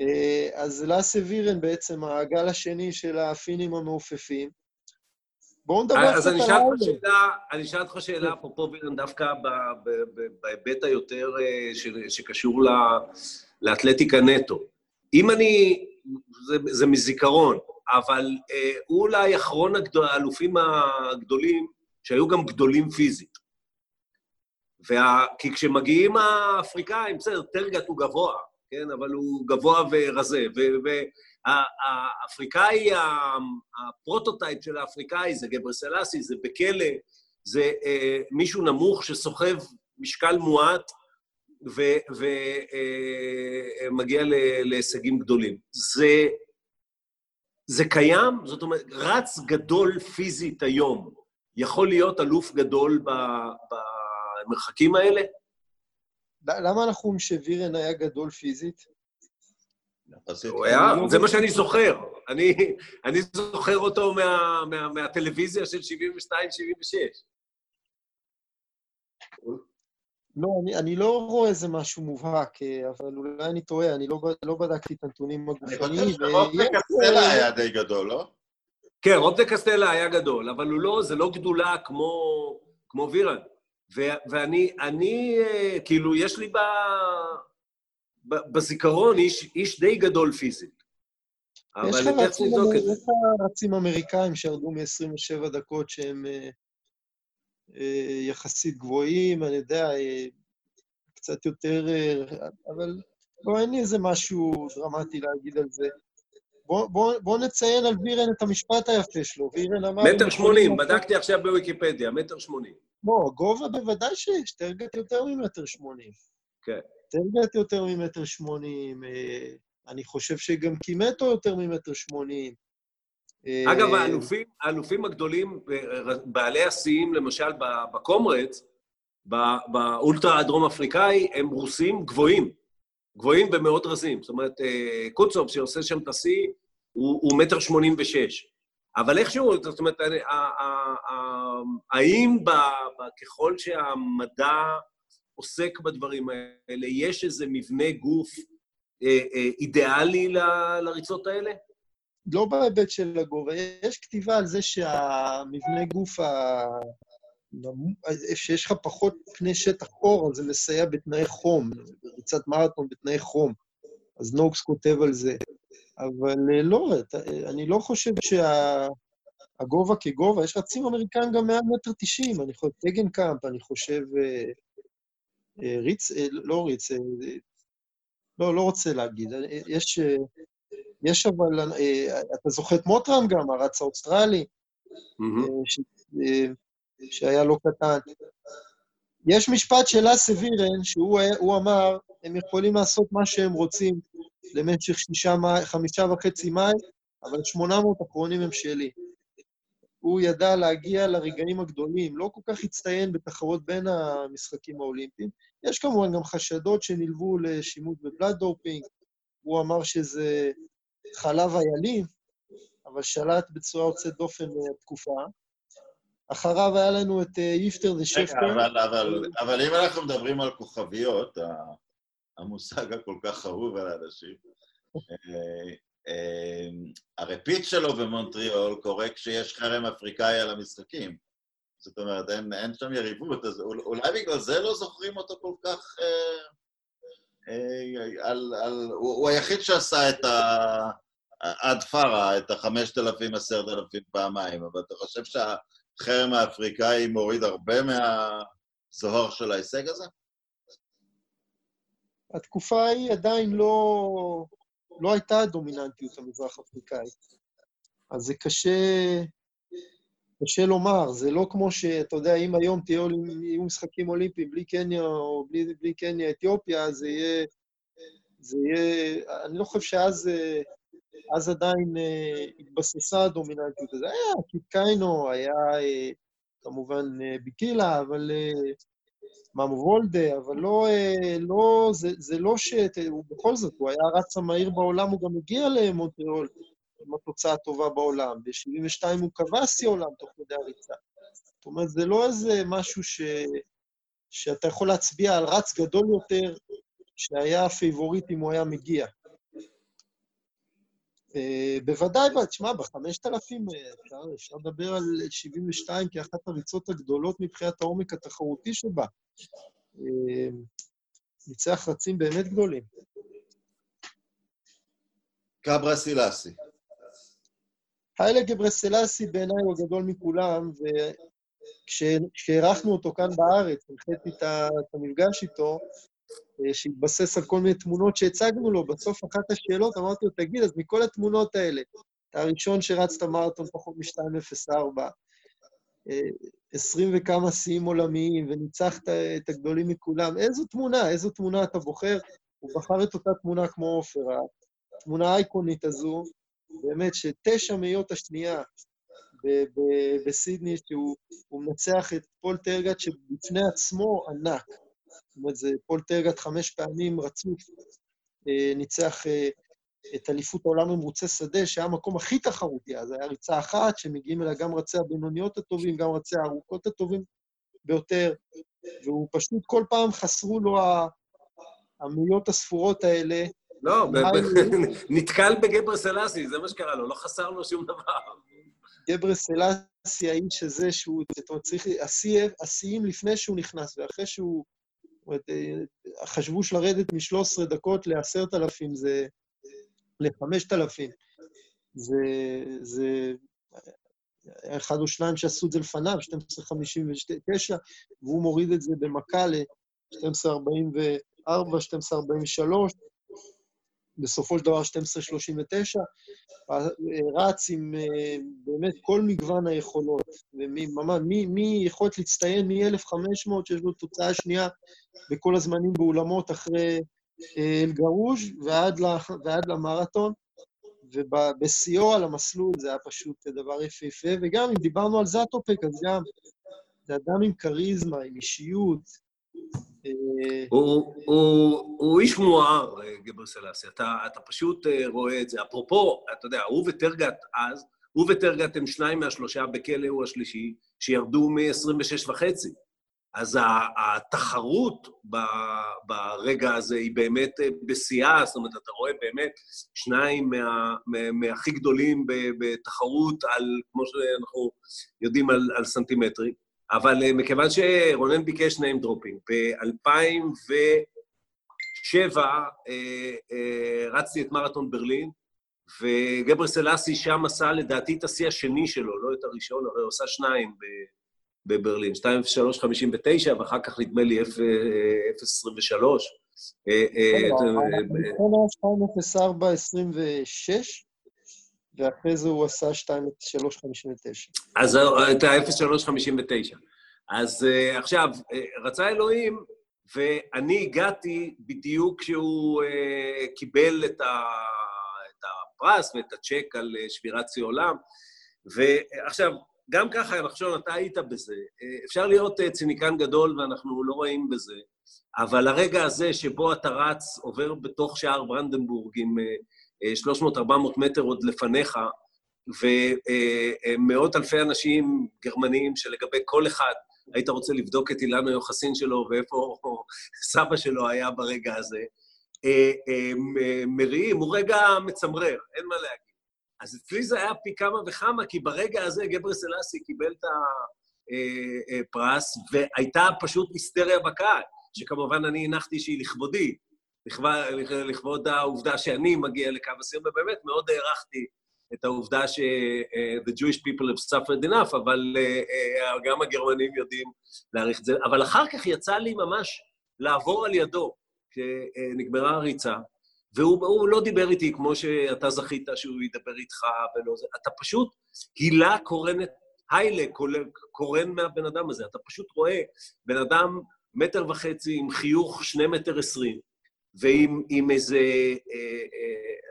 אה, אז לאסה וירן בעצם, הגל השני של הפינים המעופפים. בואו נדבר קצת על האלה. אני אשאל אותך שאלה, אפרופו וירן, דווקא בהיבט היותר אה, שקשור לאתלטיקה נטו. אם אני, זה מזיכרון, אבל אה, הוא אולי אחרון האלופים הגדולים שהיו גם גדולים פיזית. וה... כי כשמגיעים האפריקאים, בסדר, טרגט הוא גבוה, כן? אבל הוא גבוה ורזה. והאפריקאי, ה prototype של האפריקאי זה גברסלאסי, זה בקלה, זה אה, מישהו נמוך שסוחב משקל מועט ומגיע אה, להישגים גדולים. זה, זה קיים, זאת אומרת, רץ גדול פיזית היום יכול להיות אלוף גדול ב... ב המרחקים האלה? למה אנחנו אומרים שווירן היה גדול פיזית? הוא היה, זה מה שאני זוכר. אני, אני זוכר אותו מה, מה, מהטלוויזיה של 72-76. לא, אני, אני לא רואה איזה משהו מובהק, אבל אולי אני טועה, אני לא, לא בדקתי את הנתונים הגופניים. אני חושב שרובק קסטלה היה די גדול, לא? כן, רובק קסטלה היה גדול, אבל הוא לא, זה לא גדולה כמו, כמו וירן. ו- ואני, אני, אה, כאילו, יש לי ב, ב, בזיכרון איש, איש די גדול פיזית. אבל יש לך רצים, יש לך רצים אמריקאים שירדו מ-27 דקות שהם אה, אה, יחסית גבוהים, אני יודע, אה, קצת יותר... אבל לא, אין לי איזה משהו דרמטי להגיד על זה. בואו בוא, בוא נציין על וירן את המשפט היפה שלו. וירן אמר... מטר שמונים, בדקתי עכשיו בוויקיפדיה, מטר שמונים. לא, גובה בוודאי שיש, טרגט יותר ממטר שמונים. כן. טרגט יותר ממטר שמונים, אה, אני חושב שגם קימטו יותר ממטר שמונים. אה, אגב, האלופים, האלופים הגדולים, בעלי השיאים, למשל בקומרץ, באולטרה הדרום-אפריקאי, הם רוסים גבוהים. גבוהים במאות רזים. זאת אומרת, אה, קוצוב, שעושה שם את השיא, הוא מטר שמונים ושש. אבל איכשהו, זאת אומרת, האם ככל שהמדע עוסק בדברים האלה, יש איזה מבנה גוף אה, אה, אידיאלי לריצות האלה? לא בהיבט של הגובה. יש כתיבה על זה שהמבנה גוף. שיש לך פחות פני שטח אור, אז זה מסייע בתנאי חום, ריצת מרתון בתנאי חום. אז נוקס כותב על זה. אבל אה, לא, אני לא חושב שהגובה שה... כגובה, יש רצים אמריקאים גם מעל מטר תשעים, אני חושב, טגנקאמפ, אני חושב, אה, אה, ריץ, לא ריץ, לא, לא רוצה להגיד. יש, יש אבל, אתה זוכר את מוטרם גם, הרץ האוסטרלי, ש, שהיה לא קטן. יש משפט של לאסה וירן, שהוא אמר, הם יכולים לעשות מה שהם רוצים, למשך שישה מי, חמישה וחצי מייל, אבל 800 אחרונים הם שלי. הוא ידע להגיע לרגעים הגדולים, לא כל כך הצטיין בתחרות בין המשחקים האולימפיים. יש כמובן גם חשדות שנלוו לשימוש ב blood doping, הוא אמר שזה חלב איילים, אבל שלט בצורה יוצאת דופן בתקופה. אחריו היה לנו את איפטר the shifter. אבל, אבל, אבל אם אנחנו מדברים על כוכביות, המושג הכל כך חרוב על האנשים. אה, אה, ה repeat שלו במונטריאול קורה כשיש חרם אפריקאי על המשחקים. זאת אומרת, אין, אין שם יריבות, אז אולי בגלל זה לא זוכרים אותו כל כך... אה, אה, על, על, הוא, הוא היחיד שעשה את ה... עד פארה, את החמשת אלפים, עשרת אלפים פעמיים, אבל אתה חושב שהחרם האפריקאי מוריד הרבה מהזוהר של ההישג הזה? התקופה ההיא עדיין לא, לא הייתה הדומיננטיות המזרח-אפריקאית. אז זה קשה, קשה לומר, זה לא כמו שאתה יודע, אם היום תהיו משחקים אולימפיים בלי קניה או בלי, בלי קניה אתיופיה, זה יהיה, זה יהיה... אני לא חושב שאז אז עדיין אה, התבססה הדומיננטיות הזאת. היה קיטקיינו, היה אה, כמובן אה, ביקילה, אבל מאמו וולדה, אבל לא, אה, לא, זה, זה לא ש... הוא בכל זאת, הוא היה רץ המהיר בעולם, הוא גם הגיע למונטריאול עם התוצאה הטובה בעולם. ב-72 הוא שיא עולם תוך כדי הריצה. זאת אומרת, זה לא איזה משהו ש... שאתה יכול להצביע על רץ גדול יותר, שהיה פייבוריט אם הוא היה מגיע. אה, בוודאי, תשמע, בחמשת אלפים אה, אפשר, לדבר על 72 כאחת הריצות הגדולות מבחינת העומק התחרותי שבה. אה, ניצח רצים באמת גדולים. קברה סילאסי. היילה גברה סילאסי בעיניי הוא הגדול מכולם, וכשאירחנו אותו כאן בארץ, הנחיתי את המפגש איתו, אה, שהתבסס על כל מיני תמונות שהצגנו לו, בסוף אחת השאלות אמרתי לו, תגיד, אז מכל התמונות האלה, אתה הראשון שרצת מרתון פחות מ-2.04, עשרים וכמה שיאים עולמיים, וניצחת את הגדולים מכולם. איזו תמונה, איזו תמונה אתה בוחר? הוא בחר את אותה תמונה כמו עופר, התמונה האייקונית הזו, באמת, שתשע מאיות השנייה בסידני, שהוא מנצח את פול טרגט, שבפני עצמו ענק. זאת אומרת, זה פול טרגט חמש פעמים רצוף, אה, ניצח אה, את אליפות העולם במרוצי שדה, שהיה המקום הכי תחרותי אז, היה ריצה אחת, שמגיעים אליה גם רצי הבינוניות הטובים, גם רצי הארוכות הטובים ביותר, והוא פשוט כל פעם חסרו לו המאיות הספורות האלה. לא, נתקל בגבר סלאסי, זה מה שקרה לו, לא חסר לו שום דבר. גבר סלאסי, האיש הזה שהוא, זאת אומרת, צריך, השיאים לפני שהוא נכנס ואחרי שהוא... אומרת, אה, חשבו שלרדת מ-13 דקות ל-10,000 זה ל-5,000. זה, זה אחד או שניים שעשו את זה לפניו, 12.59, והוא מוריד את זה במכה ל-12.44, 12.43, בסופו של דבר 12.39, רץ עם אה, באמת כל מגוון היכולות, וממש, מיכולת להצטיין מ-1,500, שיש לו תוצאה שנייה בכל הזמנים באולמות אחרי אל-גרוז' ועד, ועד למרתון, ובשיאו על המסלול זה היה פשוט דבר יפהפה, וגם אם דיברנו על זאטופק, אז גם זה אדם עם כריזמה, עם אישיות, אה, הוא, הוא, איש מואר, אה, גבר סלאסי. אתה, פשוט אה, רואה את זה. אפרופו, אתה יודע, הוא וטרגט אז, הוא וטרגט הם שניים מהשלושה, בכלא הוא השלישי, שירדו מ-26 וחצי. אז התחרות ברגע הזה היא באמת בשיאה, זאת אומרת, אתה רואה באמת שניים מה, מהכי גדולים בתחרות על, כמו שאנחנו יודעים, על, על סנטימטרים. אבל אה, מכיוון שרונן ביקש name dropping, ב-2007 אה, אה, רצתי את מרתון ברלין, וגבר סלאסי שם עשה לדעתי את השיא השני שלו, לא את הראשון, הרי הוא עשה שניים בברלין, 2.03.59, ואחר כך נדמה לי 0.23. ואחרי זה הוא עשה 2.359. אז את ה-0.359. אז uh, עכשיו, uh, רצה אלוהים, ואני הגעתי בדיוק כשהוא קיבל את, ה, את הפרס ואת הצ'ק על שבירת שיא עולם. ועכשיו, גם ככה, נחשון, אתה היית בזה. אפשר להיות ציניקן גדול ואנחנו לא רואים בזה, אבל הרגע הזה שבו אתה רץ, עובר בתוך שער ברנדנבורג עם... 300-400 מטר עוד לפניך, ומאות אלפי אנשים גרמנים שלגבי כל אחד היית רוצה לבדוק את אילן היוחסין שלו ואיפה סבא שלו היה ברגע הזה, אה, אה, מריעים, הוא רגע מצמרר, אין מה להגיד. אז אצלי זה היה פי כמה וכמה, כי ברגע הזה גברי סלאסי קיבל את הפרס, אה, והייתה פשוט היסטריה בקהל, שכמובן אני הנחתי שהיא לכבודי, לכבוד העובדה שאני מגיע לקו הסיום, ובאמת מאוד הערכתי את העובדה ש-the Jewish people have suffered enough, אבל uh, גם הגרמנים יודעים להעריך את זה. אבל אחר כך יצא לי ממש לעבור על ידו כשנגמרה הריצה, והוא לא דיבר איתי כמו שאתה זכית שהוא ידבר איתך ולא זה, אתה פשוט הילה קורנת, היילה קורן מהבן אדם הזה. אתה פשוט רואה בן אדם מטר וחצי עם חיוך שני מטר עשרים, ועם איזה... אה, אה,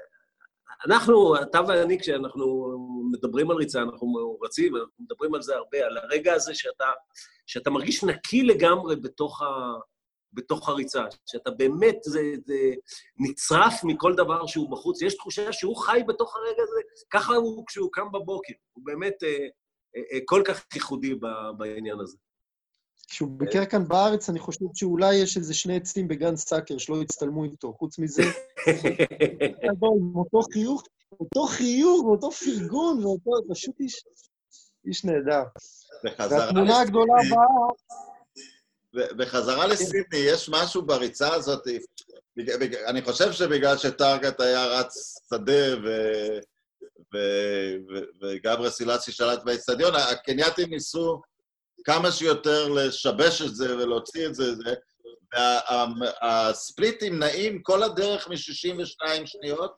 אנחנו, אתה ואני, כשאנחנו מדברים על ריצה, אנחנו רצים, אנחנו מדברים על זה הרבה, על הרגע הזה שאתה, שאתה מרגיש נקי לגמרי בתוך, ה, בתוך הריצה, שאתה באמת, זה, זה נצרף מכל דבר שהוא בחוץ. יש תחושה שהוא חי בתוך הרגע הזה, ככה הוא כשהוא קם בבוקר. הוא באמת אה, אה, אה, כל כך ייחודי בעניין הזה. כשהוא ביקר כאן בארץ, אני חושב שאולי יש איזה שני עצים בגן סאקר שלא הצטלמו איתו. חוץ מזה, עם אותו חיוך, אותו חיוך ואותו פרגון, ואותו, פשוט איש, איש נהדר. והתמונה הגדולה הבאה... בחזרה לסידני, יש משהו בריצה הזאת, אני חושב שבגלל שטארגט היה רץ שדה וגברה סילאסי שלט באצטדיון, הקנייתים ניסו כמה שיותר לשבש את זה ולהוציא את זה, זה והספליטים נעים כל הדרך מ-62 שניות,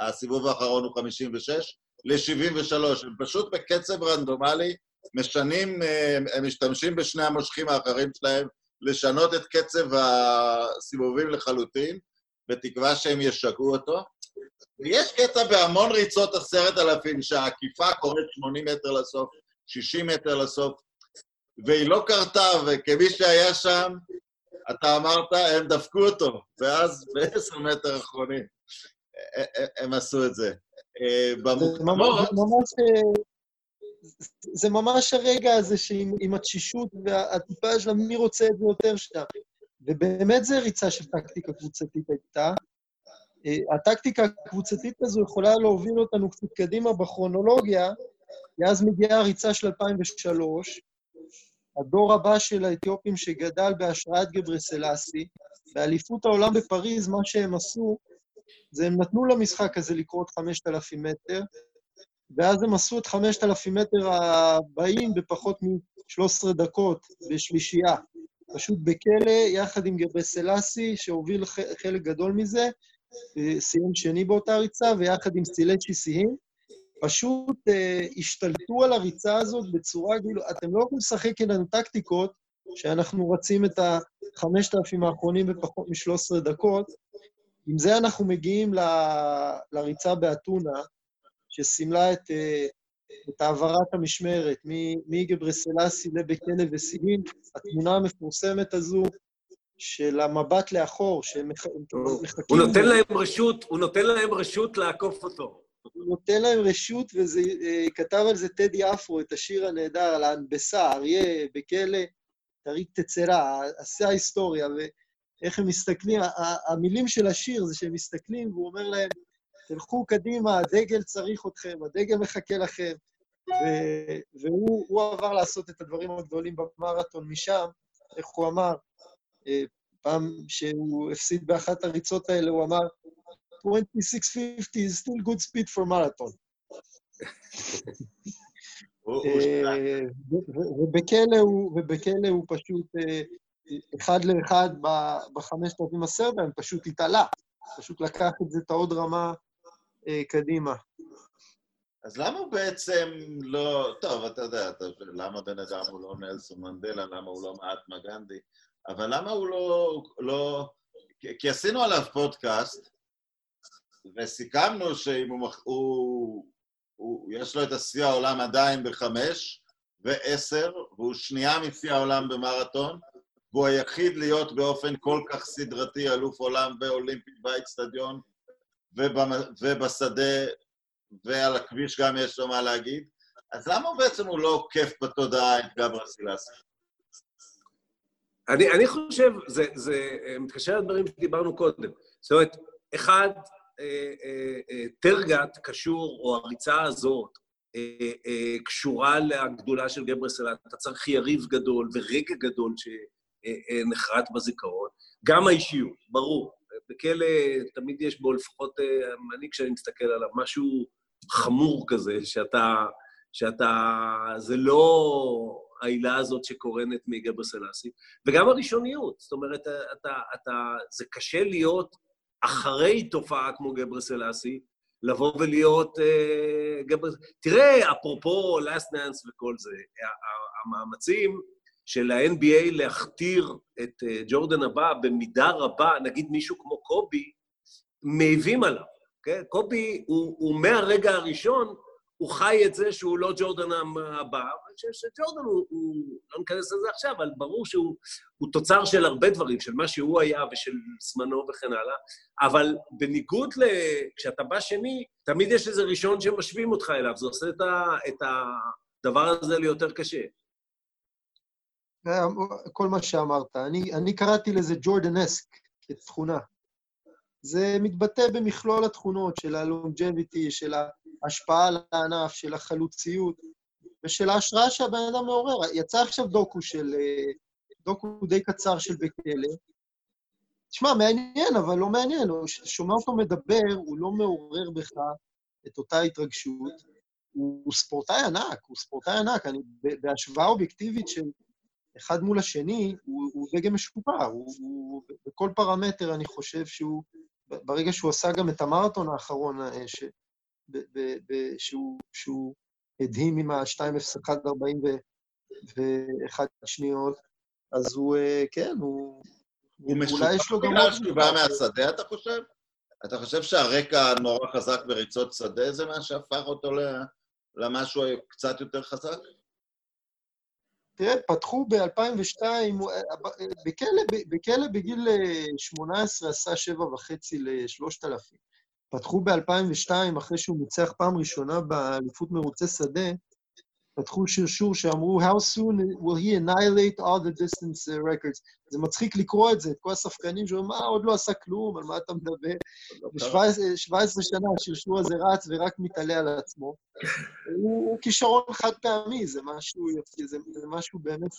הסיבוב האחרון הוא 56, ל-73. הם פשוט בקצב רנדומלי משנים, הם משתמשים בשני המושכים האחרים שלהם לשנות את קצב הסיבובים לחלוטין, בתקווה שהם ישגעו אותו. ויש קטע בהמון ריצות עשרת אלפים שהעקיפה קורית 80 מטר לסוף, 60 מטר לסוף, והיא לא קרתה, וכמי שהיה שם, אתה אמרת, הם דפקו אותו, ואז בעשר מטר אחרונים הם עשו את זה. במוקדמות... זה ממש הרגע הזה שעם התשישות והטיפה של מי רוצה את זה יותר שם. ובאמת זה ריצה של טקטיקה קבוצתית הייתה. הטקטיקה הקבוצתית הזו יכולה להוביל אותנו קצת קדימה בכרונולוגיה, ואז מגיעה הריצה של 2003, הדור הבא של האתיופים שגדל בהשראת גברי סלאסי, באליפות העולם בפריז, מה שהם עשו, זה הם נתנו למשחק הזה לקרות 5,000 מטר, ואז הם עשו את 5,000 מטר הבאים בפחות מ-13 דקות בשלישייה. פשוט בכלא, יחד עם גברי סלאסי, שהוביל חלק גדול מזה, סיים שני באותה ריצה, ויחד עם סילצ'י סיים. פשוט אה, השתלטו על הריצה הזאת בצורה, כאילו, אתם לא יכולים לשחק איתנו טקטיקות שאנחנו רצים את ה-5,000 האחרונים בפחות מ-13 דקות. עם זה אנחנו מגיעים ל, לריצה באתונה, שסימלה את, אה, את העברת המשמרת מגברסלסי לבקלה וסיגין. התמונה המפורסמת הזו, של המבט לאחור, שהם מחכים... הוא נותן להם רשות, הוא נותן להם רשות לעקוף אותו. הוא נותן להם רשות, וזה, אה, על זה טדי אפרו, את השיר הנהדר על ההנדסה, אריה בכלא, תריק תצרה, עשה ההיסטוריה, ואיך הם מסתכלים, המילים של השיר זה שהם מסתכלים, והוא אומר להם, תלכו קדימה, הדגל צריך אתכם, הדגל מחכה לכם. והוא הוא עבר לעשות את הדברים הגדולים במרתון משם, איך הוא אמר, אה, פעם שהוא הפסיד באחת הריצות האלה, הוא אמר, 2650 is still good speed for marathon. אה, ובכלא הוא, פשוט אה, אחד לאחד בחמשת אלפים עשרת, הם פשוט התעלה. פשוט לקח את זה את העוד רמה אה, קדימה. אז למה הוא בעצם לא... טוב, אתה יודע, אתה... למה בן אדם הוא לא נלסון מנדלה, למה הוא לא מעטמה גנדי, אבל למה הוא לא... לא... כי עשינו עליו פודקאסט, וסיכמנו שאם הוא... הוא... הוא... יש לו את השיא העולם עדיין בחמש ועשר, והוא שנייה משיא העולם במרתון, והוא היחיד להיות באופן כל כך סדרתי אלוף עולם ואולימפי באצטדיון ובשדה ועל הכביש גם יש לו מה להגיד, אז למה בעצם הוא לא עוקף בתודעה את גברה סילסי? אני, אני חושב, זה, זה אה, מתקשר לדברים שדיברנו קודם. זאת אומרת, אחד, אה, אה, אה, טרגט קשור, או הריצה הזאת, אה, אה, קשורה לגדולה של גברסלט. אתה צריך יריב גדול ורגע גדול שנחרט בזיכרון. גם האישיות, ברור. בכלא תמיד יש בו לפחות, אה, אני כשאני מסתכל עליו, משהו חמור כזה, שאתה, שאתה, זה לא העילה הזאת שקורנת מגבר סלאסי, וגם הראשוניות. זאת אומרת, אתה, אתה, זה קשה להיות אחרי תופעה כמו גבר סלאסי, לבוא ולהיות אה, גבר... תראה, אפרופו last dance וכל זה, המאמצים של ה-NBA להכתיר את אה, ג'ורדן הבא במידה רבה, נגיד מישהו כמו קובי, מעיבים עליו. כן? קובי הוא, הוא מהרגע הראשון, הוא חי את זה שהוא לא ג'ורדן הבא, שג'ורדן הוא, הוא, לא ניכנס לזה עכשיו, אבל ברור שהוא תוצר של הרבה דברים, של מה שהוא היה ושל זמנו וכן הלאה, אבל בניגוד ל... כשאתה בא שני, תמיד יש איזה ראשון שמשווים אותך אליו, זה עושה את, הדבר הזה ליותר קשה. כל מה שאמרת. אני, אני קראתי לזה ג'ורדנסק כתכונה. זה מתבטא במכלול התכונות של הלונג'ביטי, של ההשפעה על הענף, של החלוציות ושל ההשראה שהבן אדם מעורר. יצא עכשיו דוקו של... דוקו די קצר של בכלא. תשמע, מעניין, אבל לא מעניין. שומע אותו מדבר, הוא לא מעורר בך את אותה התרגשות. הוא ספורטאי ענק, הוא ספורטאי ענק. אני, בהשוואה אובייקטיבית של אחד מול השני, הוא, הוא דגם משופר. הוא, הוא, בכל פרמטר אני חושב שהוא, ברגע שהוא עשה גם את המרתון האחרון, ש, ב, ב, ב, שהוא, שהוא הדהים עם ה-2.01 שניות, אז הוא, כן, הוא... הוא משופר בגלל שהוא בא מהשדה, אתה חושב? אתה חושב שהרקע נורא חזק בריצות שדה זה מה שהפך אותו למשהו קצת יותר חזק? תראה, פתחו ב-2002, בכלא, בגיל 18 עשה שבע וחצי ל-3,000. פתחו ב-2002, אחרי שהוא ניצח פעם ראשונה באליפות מרוצי שדה, פתחו שרשור שאמרו, How soon will he annihilate all the distance records? זה מצחיק לקרוא את זה, את כל הספקנים שאומרים, מה, עוד לא עשה כלום, על מה אתה מדבר? ב-17 שנה השרשור הזה רץ ורק מתעלה על עצמו. הוא, הוא כישרון חד פעמי, זה משהו, זה, זה משהו באמת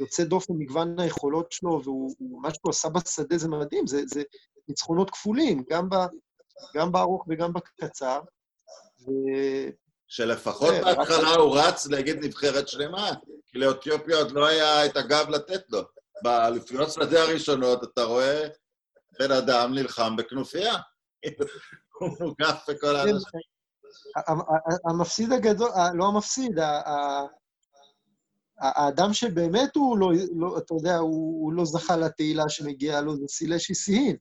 יוצא דופן מגוון היכולות שלו, ומה שהוא עשה בשדה זה מדהים, זה, זה ניצחונות כפולים, גם, ב, גם בארוך וגם בקצר. שלפחות בהתחלה הוא רץ נגד נבחרת שלמה, כי לאתיופיה עוד לא היה את הגב לתת לו. באליפויות שדה הראשונות אתה רואה בן אדם נלחם בכנופיה. הוא מוקף בכל האנשים. המפסיד הגדול, לא המפסיד, האדם שבאמת הוא לא, אתה יודע, הוא לא זכה לתהילה שמגיעה לו, זה סילשי סיהין.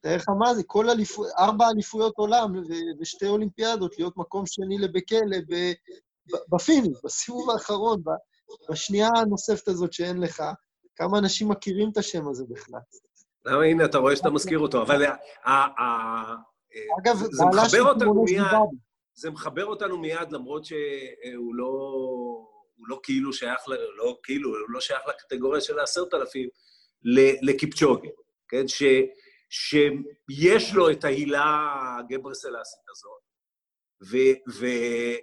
תאר לך מה זה, כל אליפויות, ארבע אליפויות עולם ושתי אולימפיאדות, להיות מקום שני לבכלא ב finish, בסיבוב האחרון, בשנייה הנוספת הזאת שאין לך. כמה אנשים מכירים את השם הזה בכלל. למה הנה, אתה רואה שאתה מזכיר אותו, אבל ה- ה- ה- אגב, זה מחבר אותנו מיד. זה מחבר אותנו מיד, למרות שהוא לא, הוא לא כאילו שייך, לא כאילו, הוא לא שייך לקטגוריה של העשרת אלפים, לקיפצ'וגה, כן? שיש לו את ההילה הגברסלסית הזאת. ו, ו,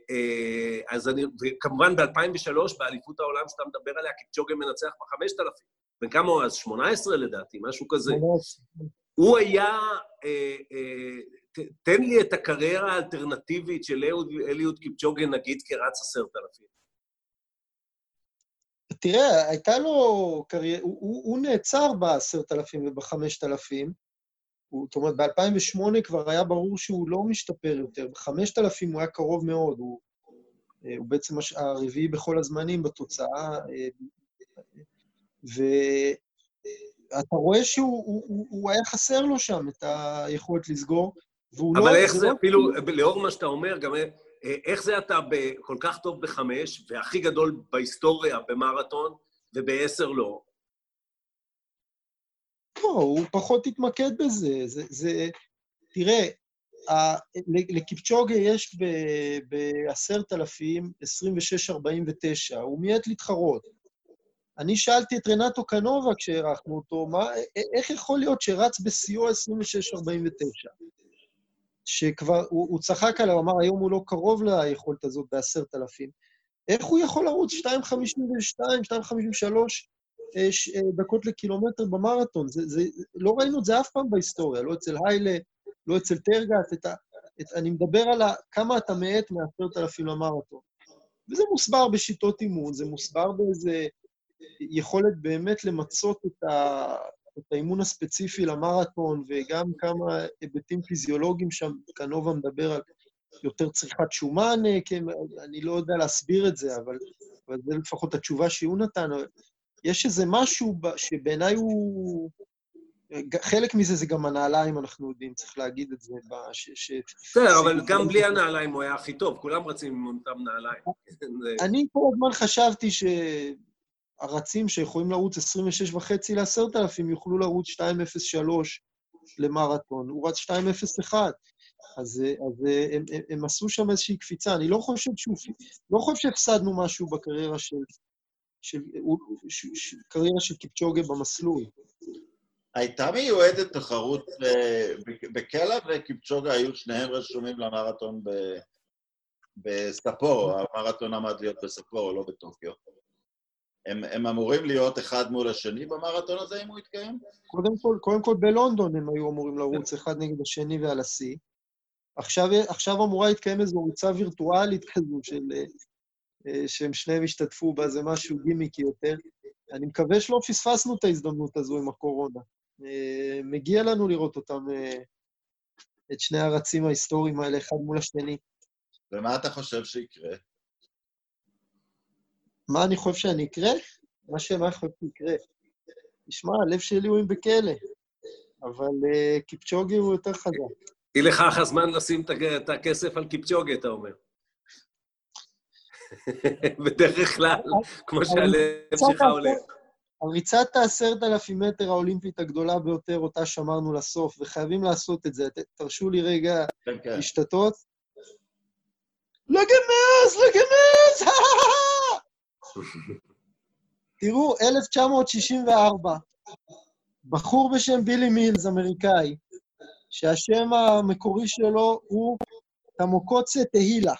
אה, אז אני, וכמובן ב-2003, באליפות העולם שאתה מדבר עליה, קיפצ'וגה מנצח ב-5,000. בן כמה הוא אז? 18 לדעתי, משהו כזה. הוא היה, אה, אה, תן לי את הקריירה האלטרנטיבית של אליוד קיפצ'וגה, נגיד, כרץ עשרת אלפים. תראה, הייתה לו קריירה, הוא, הוא נעצר בעשרת אלפים ובחמשת אלפים. הוא- זאת אומרת, ב-2008 כבר היה ברור שהוא לא משתפר יותר. בחמשת אלפים הוא היה קרוב מאוד, הוא, הוא בעצם הש- הרביעי בכל הזמנים בתוצאה. אה, ואתה רואה שהוא הוא, הוא, הוא היה חסר לו שם את היכולת לסגור, והוא לא... אבל איך זה, לא- אפילו, לאור מה שאתה אומר, גם אה, איך זה אתה כל כך טוב בחמש, והכי גדול בהיסטוריה במרתון, ובעשר לא? לא, הוא פחות התמקד בזה. זה, זה, תראה, לקיפצ'וגה יש בעשרת אלפים 26-49, הוא מיעט להתחרות. אני שאלתי את רנטו קנובה כשאירחנו אותו, מה, איך יכול להיות שרץ בשיאו 26-49? שכבר, הוא, הוא צחק עליו, אמר, היום הוא לא קרוב ליכולת הזאת בעשרת אלפים. איך הוא יכול לרוץ 2.52, 2.53 אה, ש- אה, דקות לקילומטר במרתון? זה, זה, לא ראינו את זה אף פעם בהיסטוריה, לא אצל היילה, לא אצל טרגט. את ה, את, אני מדבר על ה, כמה אתה מאט מעשרת אלפים למרתון. וזה מוסבר בשיטות אימון, זה מוסבר באיזה יכולת באמת למצות את, ה, את האימון הספציפי למרתון, וגם כמה היבטים פיזיולוגיים שם, קנובה מדבר על יותר צריכת שומן, אה, כן, אני לא יודע להסביר את זה, אבל, אבל זה לפחות התשובה שהוא נתן. יש איזה משהו שבעיניי הוא... חלק מזה זה גם הנעליים, אנחנו יודעים, צריך להגיד את זה. בסדר, אבל גם בלי הנעליים הוא היה הכי טוב, כולם רצים עם אותם נעליים. אני כל הזמן חשבתי שהרצים שיכולים לרוץ 26 וחצי ל-10,000 יוכלו לרוץ 2.03 למרתון. הוא רץ 2.01. אז, אז הם, הם, הם עשו שם איזושהי קפיצה. אני לא חושב שהוא... לא חושב שהפסדנו משהו בקריירה של... של, ש, ש, קריירה של קיפצ'וגה במסלול. הייתה מיועדת תחרות אה, בק- בקלע וקיפצ'וגה היו שניהם רשומים למרתון ב- בספורו, המרתון עמד להיות בספורו, לא בטוקיו. הם, הם אמורים להיות אחד מול השני במרתון הזה, אם הוא יתקיים? קודם כל, קודם כל בלונדון הם היו אמורים לרוץ אחד נגד השני ועל השיא. עכשיו, עכשיו אמורה להתקיים איזו ריצה וירטואלית כזו של... אה, שהם שניהם השתתפו בה, זה משהו גימיקי יותר. אני מקווה שלא פספסנו את ההזדמנות הזו עם הקורונה. אה, מגיע לנו לראות אותם, אה, את שני הרצים ההיסטוריים האלה, אחד מול השני. ומה אתה חושב שיקרה? מה אני חושב שאני אקרה? מה שמה חושב שיקרה. תשמע, הלב שלי הוא עם בכלא, אבל uh, קיפצ'וגי הוא יותר חזק. היא לכך הזמן לשים את הכסף על קיפצ'וגה, אתה אומר. בדרך כלל, כמו שהלב שלך הולך. הריצת העשרת אלפים מטר האולימפית הגדולה ביותר, אותה שמרנו לסוף, וחייבים לעשות את זה. תרשו לי רגע כן, כן. להשתתות. לגמז, לגמז! תראו, 1964, בחור בשם בילי מילס, אמריקאי, שהשם המקורי שלו הוא תמוקוצה תהילה,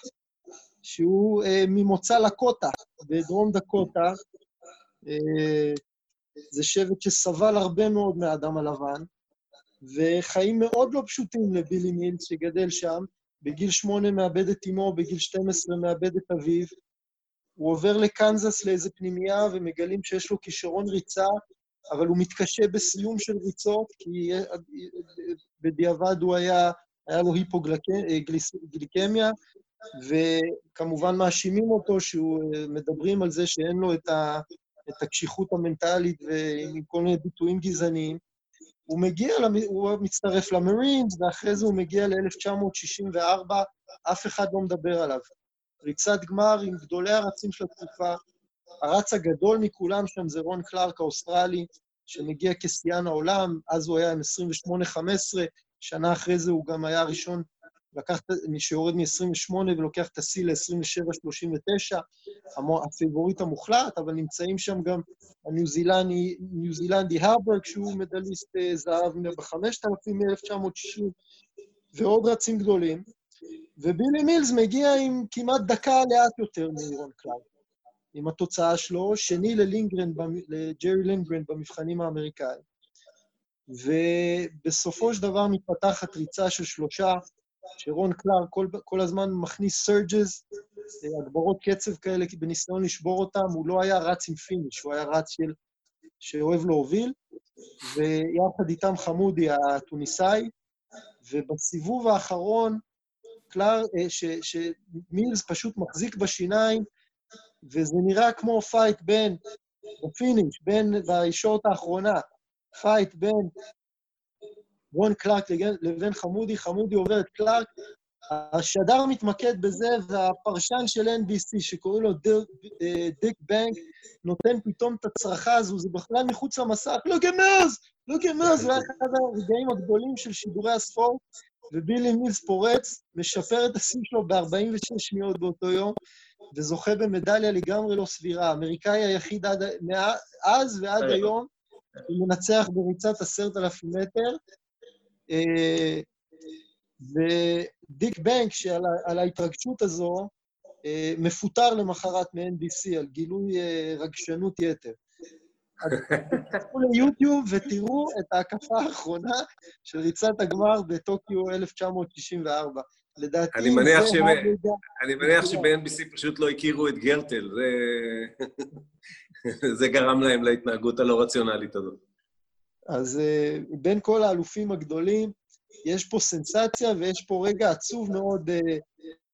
שהוא אה, ממוצא לקוטה, בדרום דקוטה. אה, זה שבט שסבל הרבה מאוד מהאדם הלבן, וחיים מאוד לא פשוטים לבילי מילס, שגדל שם. בגיל שמונה מאבד את אמו, בגיל 12 מאבד את אביו. הוא עובר לקנזס לאיזה פנימייה, ומגלים שיש לו כישרון ריצה, אבל הוא מתקשה בסיום של ריצות, כי בדיעבד הוא היה, היה לו היפוגליקמיה, וכמובן מאשימים אותו שהוא, מדברים על זה שאין לו את, ה, את הקשיחות המנטלית ועם כל מיני ביטויים גזעניים. הוא מגיע, הוא מצטרף למרינס, ואחרי זה הוא מגיע ל-1964, אף אחד לא מדבר עליו. ריצת גמר עם גדולי הרצים של התקופה, הרץ הגדול מכולם שם זה רון קלארק האוסטרלי, שמגיע כשיאן העולם, אז הוא היה עם 28-15, שנה אחרי זה הוא גם היה הראשון, לקח, שיורד מ-28 ולוקח את השיא ל-27-39, הפייבוריט המוחלט, אבל נמצאים שם גם הניו זילנדי הלברג, שהוא מדליסט אה, זהב ב-5000 מ-1960, ועוד רצים גדולים. ובילי מילס מגיע עם כמעט דקה לאט יותר מרון קלארק. עם התוצאה שלו, שני ללינדגרן, לג'רי לינדגרן במבחנים האמריקאים. ובסופו של דבר מתפתחת ריצה של שלושה, שרון קלארק כל, כל הזמן מכניס surges, הגברות קצב כאלה בניסיון לשבור אותם, הוא לא היה רץ עם finish, הוא היה רץ של, שאוהב להוביל, ויחד איתם גמודי התוניסאי, ובסיבוב האחרון, קלאר, אה, שמילס פשוט מחזיק בשיניים, וזה נראה כמו fight בין, ב finish, בין, בישורת האחרונה, fight בין רון קלארק לבין גמודי, גמודי עובר את קלארק. השדר מתמקד בזה, והפרשן של NBC, שקוראים לו אה, דיק בנק, נותן פתאום את הצרחה הזו, זה בכלל מחוץ למסך, לא גמרס! לא גמרס! זה היה אחד הרגעים הגדולים של שידורי הספורט, ובילי מילס פורץ, משפר את השיא שלו ב-46 שניות באותו יום, וזוכה במדליה לגמרי לא סבירה. האמריקאי היחיד עד, אז ועד היום, הוא מנצח בריצת עשרת אלפים מטר. אה, ודיק בנק, שעל ההתרגשות הזו, אה, מפוטר למחרת מ-NBC על גילוי אה, רגשנות יתר. תצטרפו ליוטיוב ותראו את ההקפה האחרונה של ריצת הגמר בטוקיו 1964. לדעתי... אני מניח, שב... אני מניח שב-NBC פשוט לא הכירו את גרטל, זה... זה גרם להם להתנהגות הלא רציונלית הזאת. אז אה, בין כל האלופים הגדולים, יש פה סנסציה ויש פה רגע עצוב מאוד uh,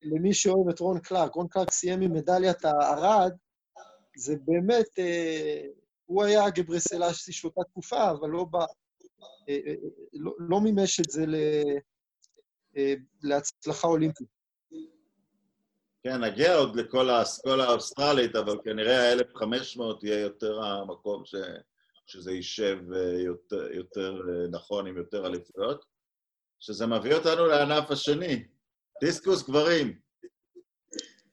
למי שאוהב את רון קלארק. רון קלארק סיים עם מדליית הארד, זה באמת, uh, הוא היה גברסלאסי של אותה תקופה, אבל לא, ב, uh, לא, לא מימש את זה להצלחה אולימפית. כן, נגיע עוד לכל האסכולה האוסטרלית, אבל כנראה ה-1500 יהיה יותר המקום ש... שזה יישב אה, יותר, יותר אה, נכון עם יותר אליפויות, שזה מביא אותנו לענף השני, דיסקוס גברים.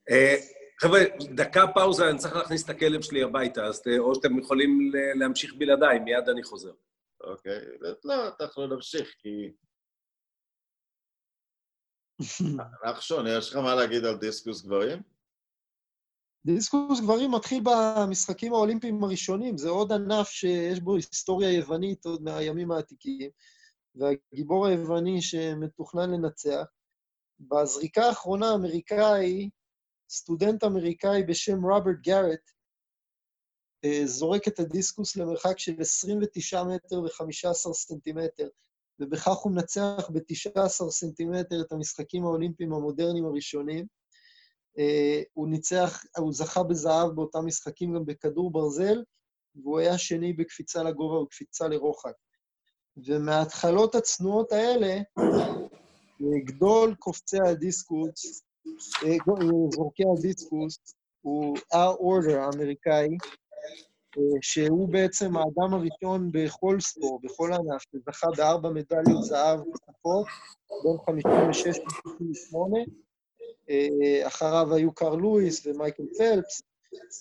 אה, חבר'ה, דקה פאוזה, אני צריך להכניס את הכלב שלי הביתה, אז או שאתם יכולים להמשיך בלעדיי, מיד אני חוזר. אוקיי, לא, אנחנו נמשיך, כי... נחשון, יש לך מה להגיד על דיסקוס גברים? דיסקוס גברים מתחיל במשחקים האולימפיים הראשונים, זה עוד ענף שיש בו היסטוריה יוונית עוד מהימים העתיקים, והגיבור היווני שמתוכנן לנצח. בזריקה האחרונה האמריקאי, סטודנט אמריקאי בשם רוברט גארט, אה, זורק את הדיסקוס למרחק של 29 מטר ו-15 סנטימטר, ובכך הוא מנצח ב-19 סנטימטר את המשחקים האולימפיים המודרניים הראשונים. אה, הוא ניצח, הוא זכה בזהב באותם משחקים גם בכדור ברזל, והוא היה שני בקפיצה לגובה וקפיצה לרוחק. ומההתחלות הצנועות האלה, גדול קופצי הדיסקוס, אה, זורקי הדיסקוס, הוא R-Order האמריקאי, אה, שהוא בעצם האדם הראשון בכל ספור, בכל ענף, שזכה בארבע מדליות זהב נוספות, בין 56 ל-68, אה, אחריו היו קארל לואיס ומייקל פלפס,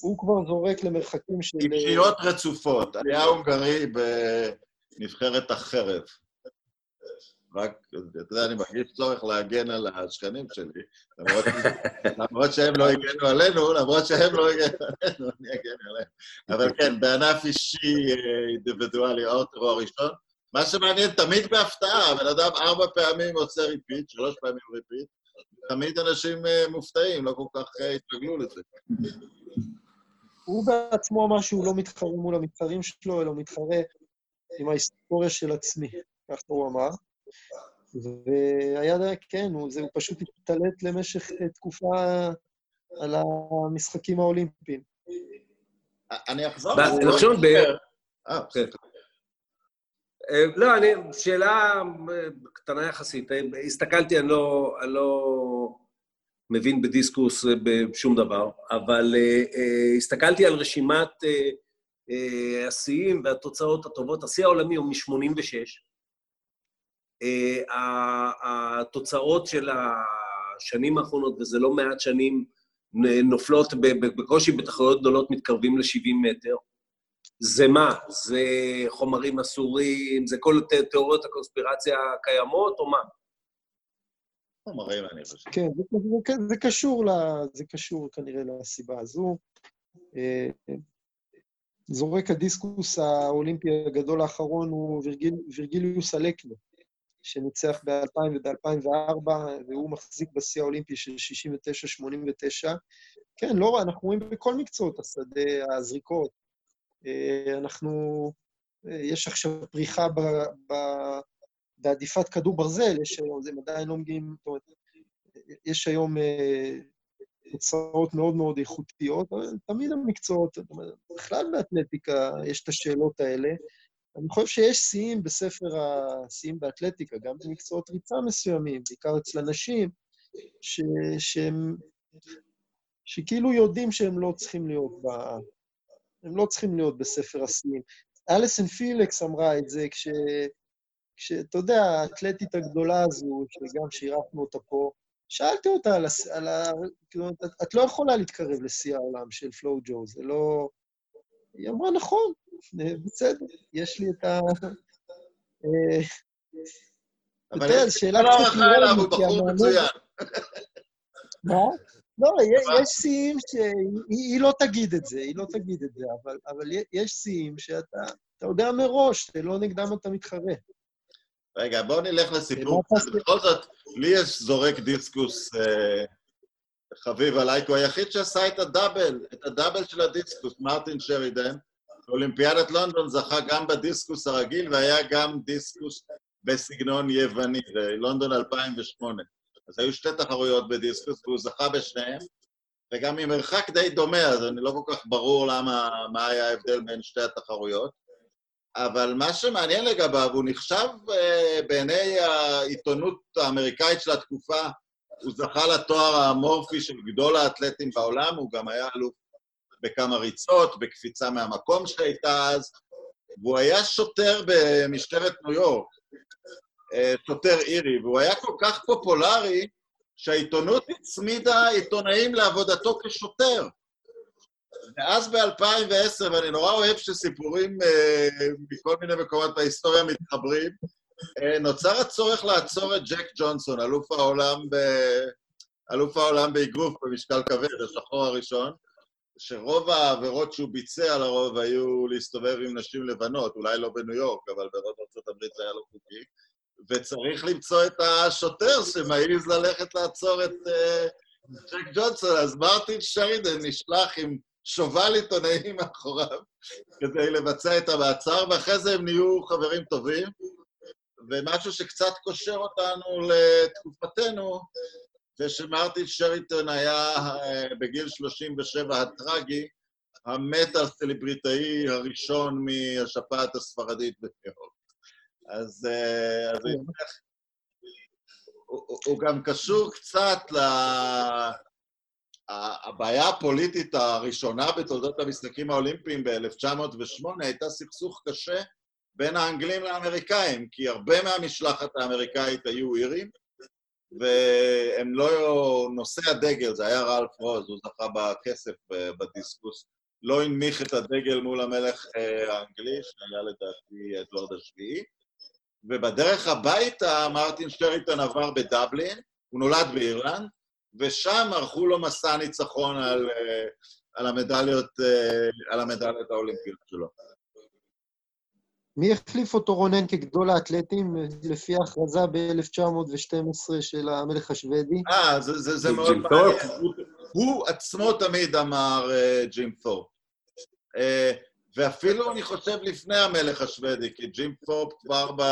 הוא כבר זורק למרחקים של... טיפשיות רצופות, היה הונגרי בנבחרת החרב. רק, אתה יודע, אני מרגיש צורך להגן על השכנים שלי, למרות, למרות שהם לא הגנו עלינו, למרות שהם לא הגנו עלינו, אני אגן עליהם. אבל כן, בענף אישי אה, אינדיבידואלי, אורטר הוא הראשון. מה שמעניין, תמיד בהפתעה, הבן אדם ארבע פעמים עושה repeat, שלוש פעמים repeat, תמיד אנשים אה, מופתעים, לא כל כך אה, התרגלו לזה. הוא בעצמו אמר שהוא לא מתחרה מול המתחרים שלו, אלא מתחרה עם ההיסטוריה של עצמי, ככה הוא אמר. והיה, כן, הוא, זה, הוא פשוט התעלת למשך אה, תקופה על המשחקים האולימפיים. אני אחזור. נחשון ב... כן. אה, לא, אני, שאלה אה, קטנה יחסית. אה, הסתכלתי, אני לא, אני לא מבין בדיסקוס אה, בשום דבר, אבל הסתכלתי על רשימת השיאים והתוצאות הטובות. השיא העולמי הוא מ-86. Uh, התוצאות של השנים האחרונות, וזה לא מעט שנים, נופלות בקושי בתחרויות גדולות, מתקרבים ל-70 מטר. זה מה? זה חומרים אסורים? זה כל תיאוריות הקונספירציה הקיימות, או מה? חומרים, אני חושב. כן, זה, קשור ל, זה קשור כנראה לסיבה הזו. אה, זורק הדיסקוס האולימפי הגדול האחרון הוא וירגיל, וירגיליוס אלקנו, שניצח ב-2000 וב-2004, והוא מחזיק בשיא האולימפי של 69-89. כן, לא רע, אנחנו רואים בכל מקצועות השדה, הזריקות. אה, אנחנו, אה, יש עכשיו פריחה ב, ב, בעדיפת כדור ברזל, יש היום, הם עדיין לא מגיעים, זאת אומרת, יש היום אה, תוצאות מאוד מאוד איכותיות, אבל תמיד המקצועות, בכלל באתלטיקה יש את השאלות האלה. אני חושב שיש שיאים בספר השיאים באתלטיקה, גם במקצועות ריצה מסוימים, בעיקר אצל אנשים, ש, שהם, שכאילו יודעים שהם לא צריכים להיות ב... הם לא צריכים להיות בספר השיאים. אליסון פילקס אמרה את זה כש... כשאתה יודע, האתלטית הגדולה הזו, שגם שאירחנו אותה פה, שאלתי אותה על, הס... על ה... כאילו, את, את לא יכולה להתקרב לשיא העולם של פלואו ג'ו, זה לא... היא אמרה, נכון, בסדר, יש לי את ה... אה, אבל יש שאלה קצת נראית הוא בחור מצוין. מה? לא, יש שיאים שהיא לא תגיד את זה, היא לא תגיד את זה, אבל, יש שיאים שאתה יודע מראש, זה לא נגדם אתה מתחרה. רגע, בואו נלך לסיפור. בכל זאת, לי יש זורק דיסקוס אה, חביב עליי, כי הוא היחיד שעשה את הדאבל, את הדאבל של הדיסקוס, מרטין שרידן. באולימפיאדת לונדון זכה גם בדיסקוס הרגיל, והיה גם דיסקוס בסגנון יווני, בלונדון 2008. אז היו שתי תחרויות בדיסקוס, והוא זכה בשניהם, וגם ממרחק די דומה, אז אני לא כל כך ברור למה, מה היה ההבדל בין שתי התחרויות. אבל מה שמעניין לגביו, הוא נחשב uh, בעיני העיתונות האמריקאית של התקופה, הוא זכה לתואר האמורפי של גדול האתלטים בעולם, הוא גם היה אלוף בכמה ריצות, בקפיצה מהמקום שהייתה אז, והוא היה שוטר במשטרת ניו יורק, uh, שוטר אירי, והוא היה כל כך פופולרי, שהעיתונות הצמידה עיתונאים לעבודתו כשוטר. ואז ב-2010, ואני נורא אוהב שסיפורים אה, מכל מיני מקומות בהיסטוריה מתחברים, אה, נוצר הצורך לעצור את ג'ק ג'ונסון, אלוף העולם, ב... אלוף העולם באגרוף במשקל כבד, השחור הראשון, שרוב העבירות שהוא ביצע לרוב היו להסתובב עם נשים לבנות, אולי לא בניו יורק, אבל ברוב ארצות הברית זה היה לא חוקי, וצריך למצוא את השוטר שמעז ללכת לעצור את uh, ג'ק ג'ונסון, אז מרטין שרידן נשלח עם שובל עיתונאים מאחוריו כדי לבצע את המעצר, ואחרי זה הם נהיו חברים טובים. ומשהו שקצת קושר אותנו לתקופתנו, זה שמרטין שריטון היה אה, בגיל 37 הטרגי, המטאל סלבריטאי הראשון מהשפעת הספרדית בניו אז, אה, אז הוא, גם קשור קצת ל... הבעיה הפוליטית הראשונה בתולדות המשחקים האולימפיים ב-1908 הייתה סכסוך קשה בין האנגלים לאמריקאים, כי הרבה מהמשלחת האמריקאית היו אירים, והם לא... נושא הדגל, זה היה רלף רוז, הוא זכה בכסף בדיסקוס, לא הנמיך את הדגל מול המלך אה, האנגלי, שהיה לדעתי אדוארד השביעי, ובדרך הביתה מרטין שטריטון עבר בדבלין, הוא נולד באירלנד, ושם ערכו לו מסע ניצחון על, אה, על, המדליות, אה, על המדליות האולימפיות שלו. מי החליף אותו רונן כגדול האתלטים לפי ההכרזה ב-1912 של המלך השוודי? אה, זה, זה, זה מאוד מעניין. הוא, הוא עצמו תמיד אמר uh, ג'ים פורפ. Uh, ואפילו, אני חושב, לפני המלך השוודי, כי ג'ים פורפ כבר ב...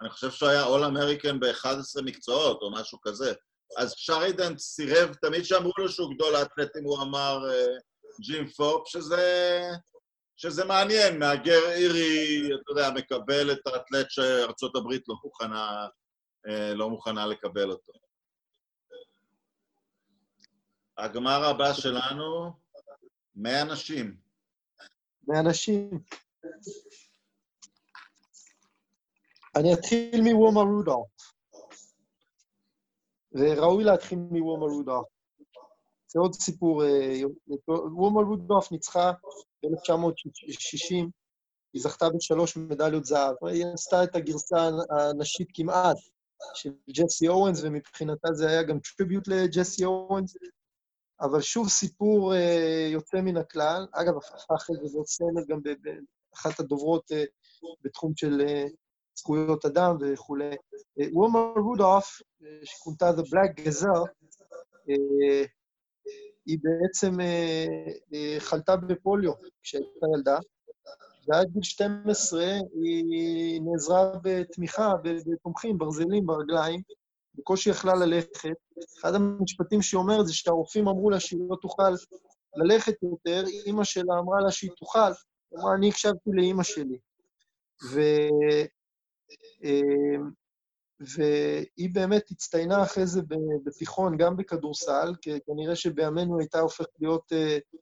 אני חושב שהוא היה אול אמריקן ב-11 מקצועות או משהו כזה. אז שרידן סירב, תמיד שאמרו לו שהוא גדול האתלטים, הוא אמר uh, ג'ים פופ, שזה, שזה מעניין, מהגר אירי, אתה יודע, מקבל את האתלט שארצות הברית לא מוכנה, uh, לא מוכנה לקבל אותו. הגמר הבא שלנו, 100 נשים. 100 נשים. אני אתחיל מוומה רודולף. וראוי להתחיל מוומה רודולף. זה עוד סיפור. וומה רודולף ניצחה ב-1960, היא זכתה בשלוש מדליות זהב. היא עשתה את הגרסה הנשית כמעט של ג'סי אורנס, ומבחינתה זה היה גם טריביוט לג'סי אורנס. אבל שוב סיפור uh, יוצא מן הכלל. אגב, הפכה אחרי זה זאת סמל גם באחת הדוברות uh, בתחום של uh, זכויות אדם וכולי. וומה רודולף, שכונתה The Black Gazelle, uh, היא בעצם uh, uh, חלתה בפוליו כשהייתה ילדה, ועד גיל 12 היא נעזרה בתמיכה, בתומכים, ברזלים ברגליים, בקושי יכלה ללכת. אחד המשפטים שהיא אומרת זה שהרופאים אמרו לה שהיא לא תוכל ללכת יותר, אימא שלה אמרה לה שהיא תוכל, היא אמרה, אני הקשבתי לאימא שלי. ו... והיא באמת הצטיינה אחרי זה בתיכון, גם בכדורסל, כי כנראה שבימינו הייתה הופכת להיות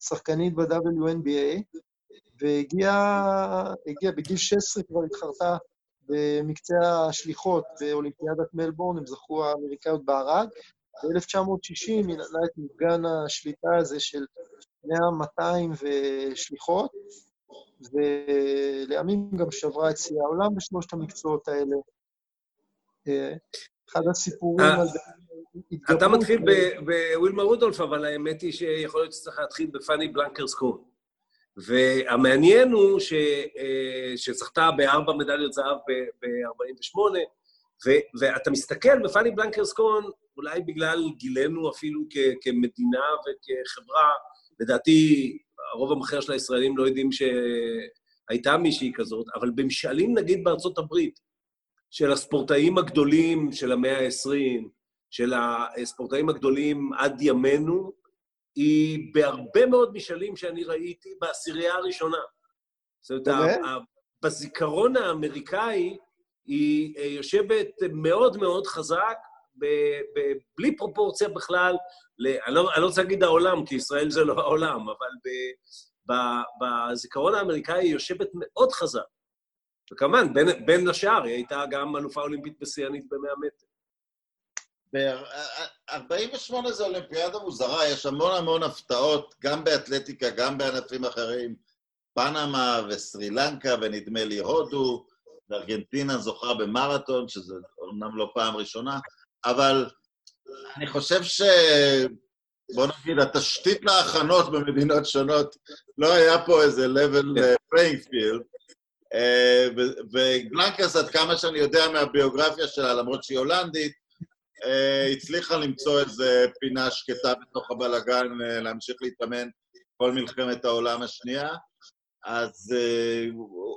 שחקנית ב-WNBA, והגיעה, בגיל 16 כבר התחרתה במקצה השליחות באולימפיאדת מלבורן, הם זכו האמריקאיות בערד. ב-1960 היא נתנה את מפגן השליטה הזה של 100-200 ושליחות, ולימים גם שברה את שיא העולם בשלושת המקצועות האלה. אחד הסיפורים על... אתה מתחיל בווילמה רודולף, אבל האמת היא שיכול להיות שצריך להתחיל בפאני בלנקרס קון. והמעניין הוא ש, שזכתה בארבע מדליות זהב ב-48', ואתה מסתכל בפאני בלנקרסקון, אולי בגלל גילנו אפילו כ- כמדינה וכחברה, לדעתי הרוב המכריע של הישראלים לא יודעים שהייתה מישהי כזאת, אבל במשאלים נגיד בארצות הברית, של הספורטאים הגדולים של המאה ה-20, של הספורטאים הגדולים עד ימינו, היא בהרבה מאוד משאלים שאני ראיתי בעשירייה הראשונה. זאת אומרת, בזיכרון האמריקאי היא אה, יושבת מאוד מאוד חזק, ב- ב- בלי פרופורציה בכלל, ל- אני, לא, אני לא רוצה להגיד העולם, כי ישראל זה לא העולם, אבל ב- ב- בזיכרון האמריקאי היא יושבת מאוד חזק. וכמובן, בין, בין השאר, היא הייתה גם אלופה אולימפית בשיאנית במאה מטר. ב-48 זה אולימפיאדה מוזרה, יש המון המון הפתעות, גם באתלטיקה, גם בענפים אחרים. פנמה וסרי לנקה, ונדמה לי הודו, וארגנטינה זוכה במרתון, שזה אומנם לא פעם ראשונה, אבל אני חושב ש... בוא נגיד, התשתית להכנות במדינות שונות, לא היה פה איזה level playing field. וגלנקס, עד כמה שאני יודע מהביוגרפיה שלה, למרות שהיא הולנדית, הצליחה למצוא איזה פינה שקטה בתוך הבלגן, להמשיך להתאמן כל מלחמת העולם השנייה. אז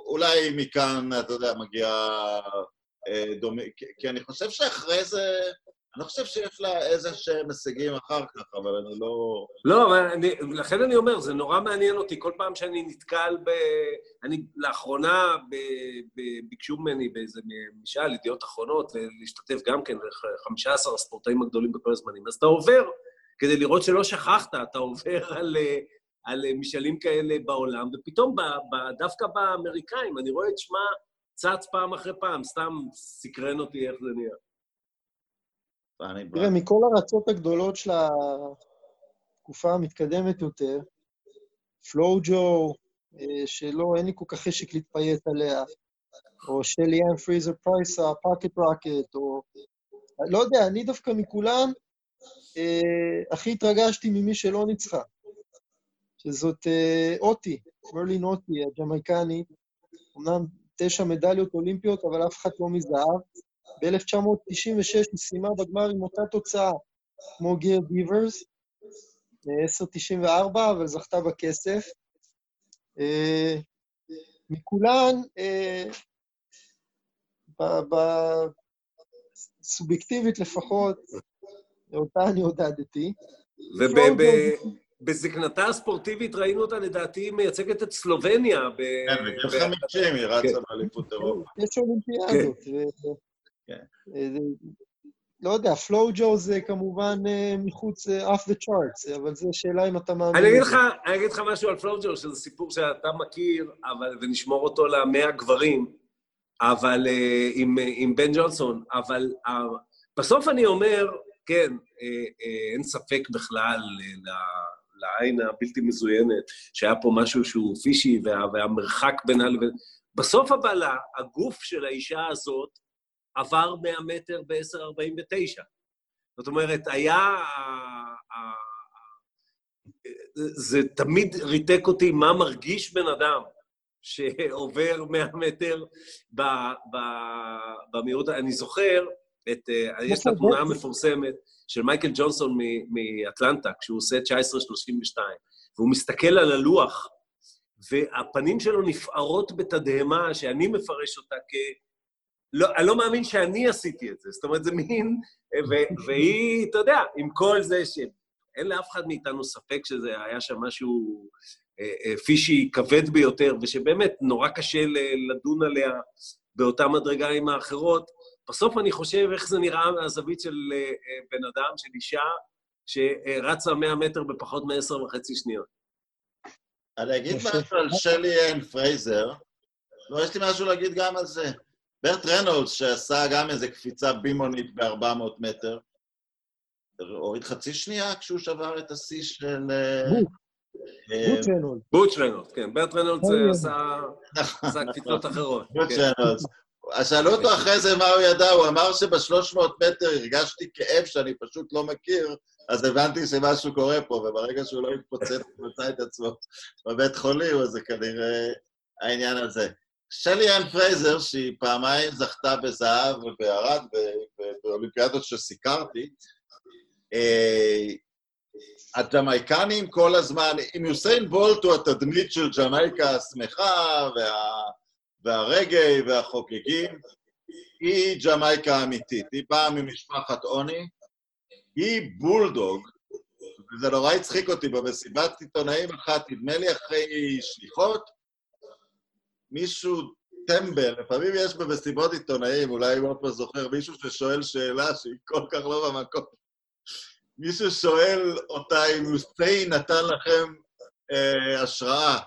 אולי מכאן, אתה יודע, מגיעה דומה... כי אני חושב שאחרי זה... אני חושב שיש לה איזה שהם הישגים אחר כך, אבל אני לא... לא, אבל אני, לכן אני אומר, זה נורא מעניין אותי. כל פעם שאני נתקל ב... אני לאחרונה ב, ב, ביקשו ממני באיזה משאל, ידיעות אחרונות, להשתתף גם כן, 15 הספורטאים הגדולים בכל הזמנים. אז אתה עובר, כדי לראות שלא שכחת, אתה עובר על, על משאלים כאלה בעולם, ופתאום ב, ב, דווקא באמריקאים, אני רואה את שמה צץ פעם אחרי פעם, סתם סקרן אותי איך זה נהיה. תראה, מכל הרצות הגדולות של התקופה המתקדמת יותר, פלו-ג'ו, שלא, אין לי כל כך חשק להתפייט עליה, או שלי אן פרייזר פרייס, ה pocket rocket, או... לא יודע, אני דווקא מכולם אה, הכי התרגשתי ממי שלא ניצחה, שזאת אה, אוטי, מרלין אוטי, הג'מייקנית, אמנם תשע מדליות אולימפיות, אבל אף אחד לא מזהב. ב-1996 היא סיימה בגמר עם אותה תוצאה כמו גיר ביברס, 10.94, אבל זכתה בכסף. מכולן, סובייקטיבית לפחות, אותה אני עודדתי. ובזקנתה הספורטיבית ראינו אותה, לדעתי, מייצגת את סלובניה. כן, בגיל 50 היא רצה באליפות אירופה. יש אולימפיאדות. לא יודע, פלואו ג'ו זה כמובן אה, מחוץ, אה, off the charts, אבל זו שאלה אם אתה מאמין. אני אגיד לך, אני אגיד לך משהו על פלואו ג'ו, שזה סיפור שאתה מכיר, אבל, ונשמור אותו למאה גברים, אבל אה, עם, עם בן ג'ונסון, אבל בסוף אני אומר, כן, אין ספק בכלל לעין הבלתי מזוינת, שהיה פה משהו שהוא פישי וה, והמרחק בינה לבין... בסוף אבל הגוף של האישה הזאת עבר 100 מטר ב-10.49. זאת אומרת, היה... זה תמיד ריתק אותי מה מרגיש בן אדם שעובר 100 מטר במהירות. אני זוכר, את, אה, יש את התמונה המפורסמת של מייקל ג'ונסון מאטלנטה, כשהוא עושה 19.32, והוא מסתכל על הלוח, והפנים שלו נפערות בתדהמה, שאני מפרש אותה כ... לא, אני לא מאמין שאני עשיתי את זה. זאת אומרת, זה מין... ו, והיא, אתה יודע, עם כל זה שאין לאף אחד מאיתנו ספק שזה היה שם משהו אה, אה, פישי כבד ביותר, ושבאמת נורא קשה לדון עליה באותה מדרגה עם האחרות, בסוף אני חושב איך זה נראה מהזווית של אה, אה, בן אדם, של אישה, שרצה 100 מטר בפחות מעשר וחצי שניות. אני אגיד משהו על שלי אן פרייזר. לא, יש לי משהו להגיד גם על זה. ברט רנולדס, שעשה גם איזה קפיצה בימונית ב-400 מטר, הוריד חצי שנייה כשהוא שבר את השיא של... אה, בוץ' רנולדס. בוץ' רנולדס, כן. ברט רנולדס נכון. עשה קפיצות אחרות. בוץ' כן. רנולדס. שאלו אותו אחרי זה מה הוא ידע, הוא אמר שב-300 מטר הרגשתי כאב שאני פשוט לא מכיר, אז הבנתי שמשהו קורה פה, וברגע שהוא לא התפוצץ, הוא מצא את עצמו בבית חולים, אז זה כנראה העניין הזה. שלי אן פרייזר, שהיא פעמיים זכתה בזהב ובארד, באולימפיאדות שסיקרתי, אה, הג'מייקנים כל הזמן, אם יוסיין בולט הוא התדמית של ג'מייקה השמחה וה... והרגעי והחוגגים, היא ג'מייקה אמיתית. היא באה ממשפחת עוני, היא בולדוג, וזה נורא הצחיק אותי במסיבת עיתונאים אחת, נדמה לי אחרי שליחות, מישהו טמבל, לפעמים יש במסיבות עיתונאים, אולי אם עוד זוכר, מישהו ששואל שאלה שהיא כל כך לא במקום. מישהו שואל אותה אם יוסיין נתן לכם אה, השראה.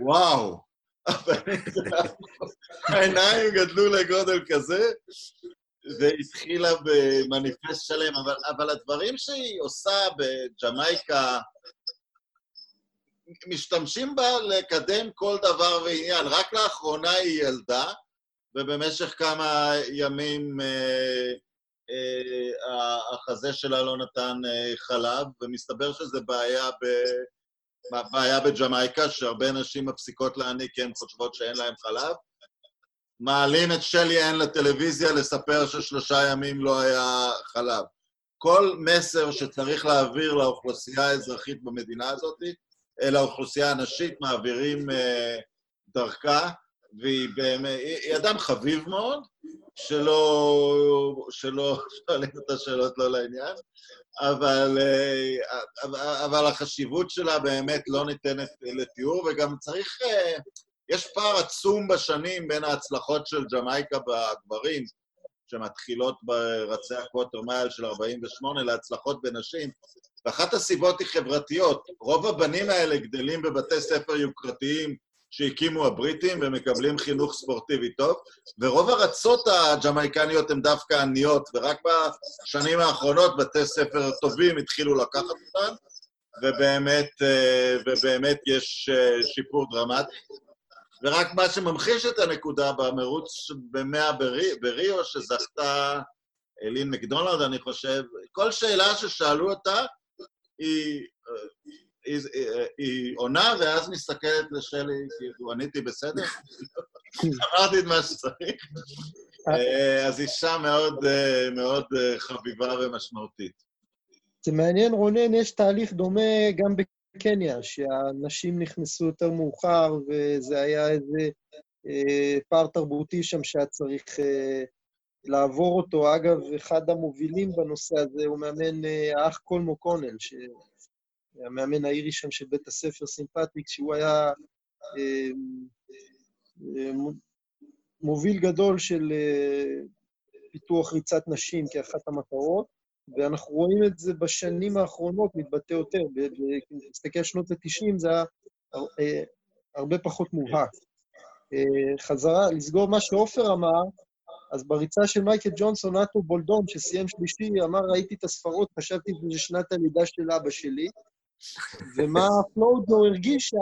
וואו, העיניים גדלו לגודל כזה, והתחילה במניפסט שלם, אבל, אבל הדברים שהיא עושה בג'מייקה, משתמשים בה לקדם כל דבר ועניין. רק לאחרונה היא ילדה, ובמשך כמה ימים אה, אה, החזה שלה לא נתן אה, חלב, ומסתבר שזה בעיה ב... בעיה בג'מייקה, שהרבה נשים מפסיקות להעניק כי הן חושבות שאין להן חלב. מעלים את שלי אן לטלוויזיה לספר ששלושה ימים לא היה חלב. כל מסר שצריך להעביר לאוכלוסייה האזרחית במדינה הזאת, לאוכלוסייה הנשית, מעבירים uh, דרכה, והיא באמת, היא אדם חביב מאוד, שלא, שלא שואלים את השאלות לא לעניין, אבל, אה, אבל החשיבות שלה באמת לא ניתנת לתיאור, וגם צריך... אה, יש פער עצום בשנים בין ההצלחות של ג'מייקה בגברים, שמתחילות ברצי הקווטר מייל של 48, להצלחות בנשים, ואחת הסיבות היא חברתיות. רוב הבנים האלה גדלים בבתי ספר יוקרתיים שהקימו הבריטים ומקבלים חינוך ספורטיבי טוב, ורוב ארצות הג'מייקניות הן דווקא עניות, ורק בשנים האחרונות בתי ספר טובים התחילו לקחת אותן, ובאמת, אה, ובאמת יש אה, שיפור דרמטי. ורק מה שממחיש את הנקודה במרוץ במאה בריו, שזכתה אלין מקדונלד, אני חושב, כל שאלה ששאלו אותה היא אה, היא, היא, היא עונה, ואז מסתכלת לשלי, כאילו, עניתי בסדר? אמרתי את מה שצריך. אה, אז אישה מאוד, אה, מאוד אה, חביבה ומשמעותית. זה מעניין, רונן, יש תהליך דומה גם בקניה, שהנשים נכנסו יותר מאוחר, וזה היה איזה אה, פער תרבותי שם שהיה צריך אה, לעבור אותו. אגב, אחד המובילים בנושא הזה הוא מאמן אה, האח קולמו קונל. המאמן האירי שם של בית הספר סימפטיקס, שהוא היה אה, אה, מוביל גדול של אה, פיתוח ריצת נשים כאחת המטרות, ואנחנו רואים את זה בשנים האחרונות מתבטא יותר. אם נסתכל על שנות ה-90 זה היה אה, הרבה פחות מובהק. אה, חזרה, לסגור מה שעופר אמר, אז בריצה של מייקל ג'ונסון, נאטו בולדון, שסיים שלישי, אמר, ראיתי את הספרות, חשבתי שזה שנת הלידה של אבא שלי. ומה פלואודו הרגישה,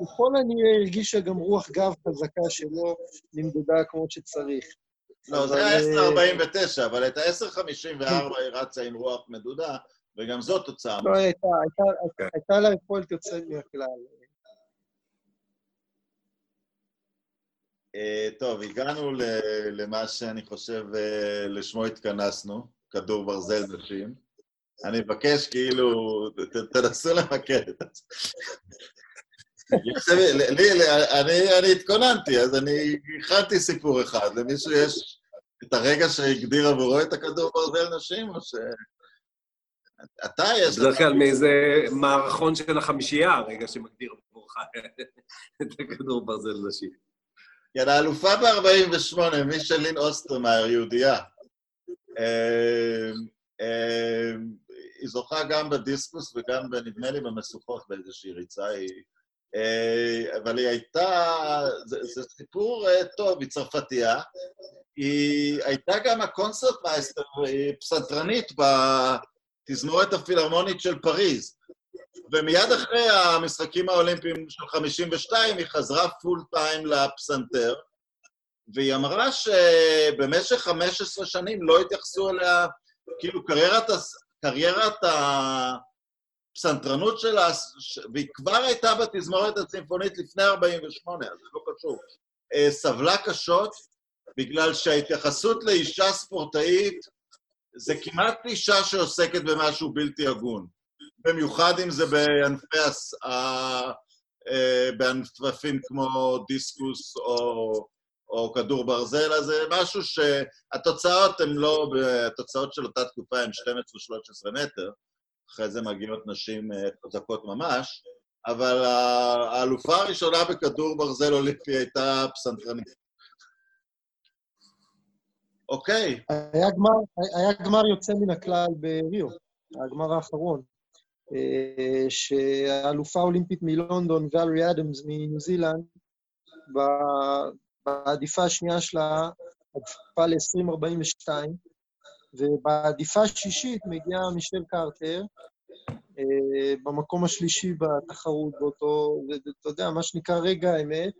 ככל הנראה הרגישה גם רוח גב חזקה שלא נמדדה כמו שצריך. לא, זה היה 10.49, אה, אבל את ה-10.54 היא רצה עם רוח מדודה, וגם זאת תוצאה. לא, הייתה לה יכולת יוצאת מהכלל. טוב, הגענו למה שאני חושב אה, לשמו התכנסנו, כדור ברזל נשים. אני מבקש כאילו, תנסו למקד את זה. אני התכוננתי, אז אני הכנתי סיפור אחד. למישהו יש את הרגע שהגדיר עבורו את הכדור ברזל נשים, או ש... אתה יש... בדרך כלל מאיזה מערכון של החמישייה, הרגע שמגדיר עבורך את הכדור ברזל נשים. כן, האלופה ב-48, מישלין אוסטרמאייר, יהודייה. אמ, אמ, היא זוכה גם בדיסקוס וגם, נדמה לי, במשוכות באיזושהי ריצה. אה, אבל היא הייתה, זה, זה סיפור אה, טוב, היא צרפתייה. היא הייתה גם הקונצרטמייסטר, היא פסנתרנית בתזמורת הפילהרמונית של פריז. ומיד אחרי המשחקים האולימפיים של 52, היא חזרה full time לפסנתר, והיא אמרה שבמשך 15 שנים לא התייחסו אליה, כאילו קריירת, קריירת הפסנתרנות שלה, והיא כבר הייתה בתזמורת הצימפונית לפני 48, אז זה לא קשור, אה, סבלה קשות, בגלל שההתייחסות לאישה ספורטאית זה כמעט אישה שעוסקת במשהו בלתי הגון. במיוחד אם זה בענפי, אה, בענפים כמו דיסקוס או, או כדור ברזל, אז זה משהו שהתוצאות הן לא, התוצאות של אותה תקופה הן 12-13 מטר, אחרי זה מגיעות נשים אה, חזקות ממש, אבל האלופה הראשונה בכדור ברזל אולימפי הייתה פסנתרנית. אוקיי. היה גמר, היה גמר יוצא מן הכלל בריו, הגמר האחרון. אה, שהאלופה האולימפית מלונדון, ולרי אדמס מניו זילנד, בעדיפה השנייה שלה עדיפה ל-2042, ובעדיפה השישית מגיעה מישל קרטר, אה, במקום השלישי בתחרות באותו, אתה יודע, מה שנקרא רגע האמת,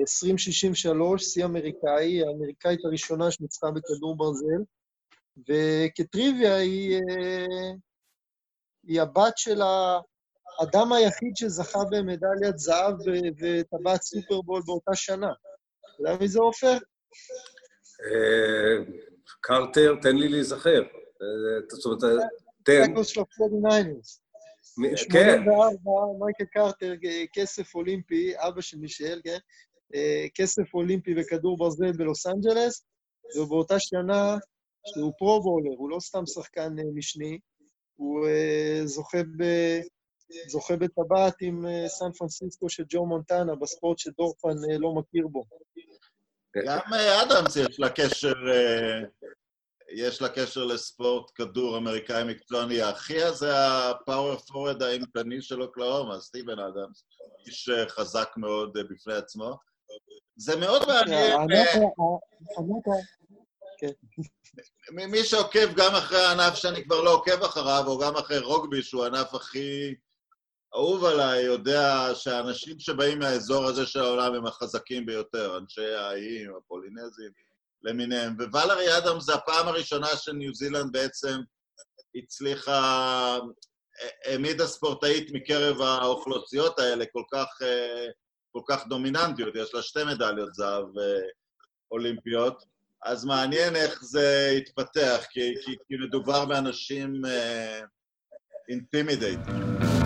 2063, אה, שיא אמריקאי, האמריקאית הראשונה שניצחה בכדור ברזל, וכטריוויה היא היא הבת של האדם היחיד שזכה במדליית זהב וטבעת סופרבול באותה שנה. אתה יודע מי זה עופר? אה, קרטר, תן לי להיזכר. אה, זאת אומרת, תן. של הפורטיניינרס. כן. ב-84, מייקל קרטר, כסף אולימפי, אבא של מישל, כן? אה, כסף אולימפי בכדור ברזל בלוס אנג'לס, ובאותה שנה שהוא Pro Bowler, הוא לא סתם שחקן משני, הוא אה, זוכה, ב, זוכה בטבעת עם uh, סן פרנסיסקו של ג'ו מונטנה, בספורט שדורפן uh, לא מכיר בו. גם אדמס יש לה קשר, יש לה קשר לספורט כדור אמריקאי מקצועני. האחיה זה הפאוור פורד האימתני של אוקלאומה, סטיבן אדמס, איש חזק מאוד בפני עצמו. זה מאוד מעניין. כן. מי שעוקב גם אחרי הענף שאני כבר לא עוקב אחריו, או גם אחרי רוגבי, שהוא הענף הכי אהוב עליי, יודע שהאנשים שבאים מהאזור הזה של העולם הם החזקים ביותר, אנשי האיים, הפולינזים למיניהם. וואלרי אדם זה הפעם הראשונה שניו זילנד בעצם הצליחה, העמידה ספורטאית מקרב האוכלוסיות האלה כל כך, כל כך דומיננטיות, יש לה שתי מדליות זהב אה, אולימפיות. אז מעניין איך זה יתפתח, כי, כי, כי מדובר באנשים אינטימידייטים. Uh,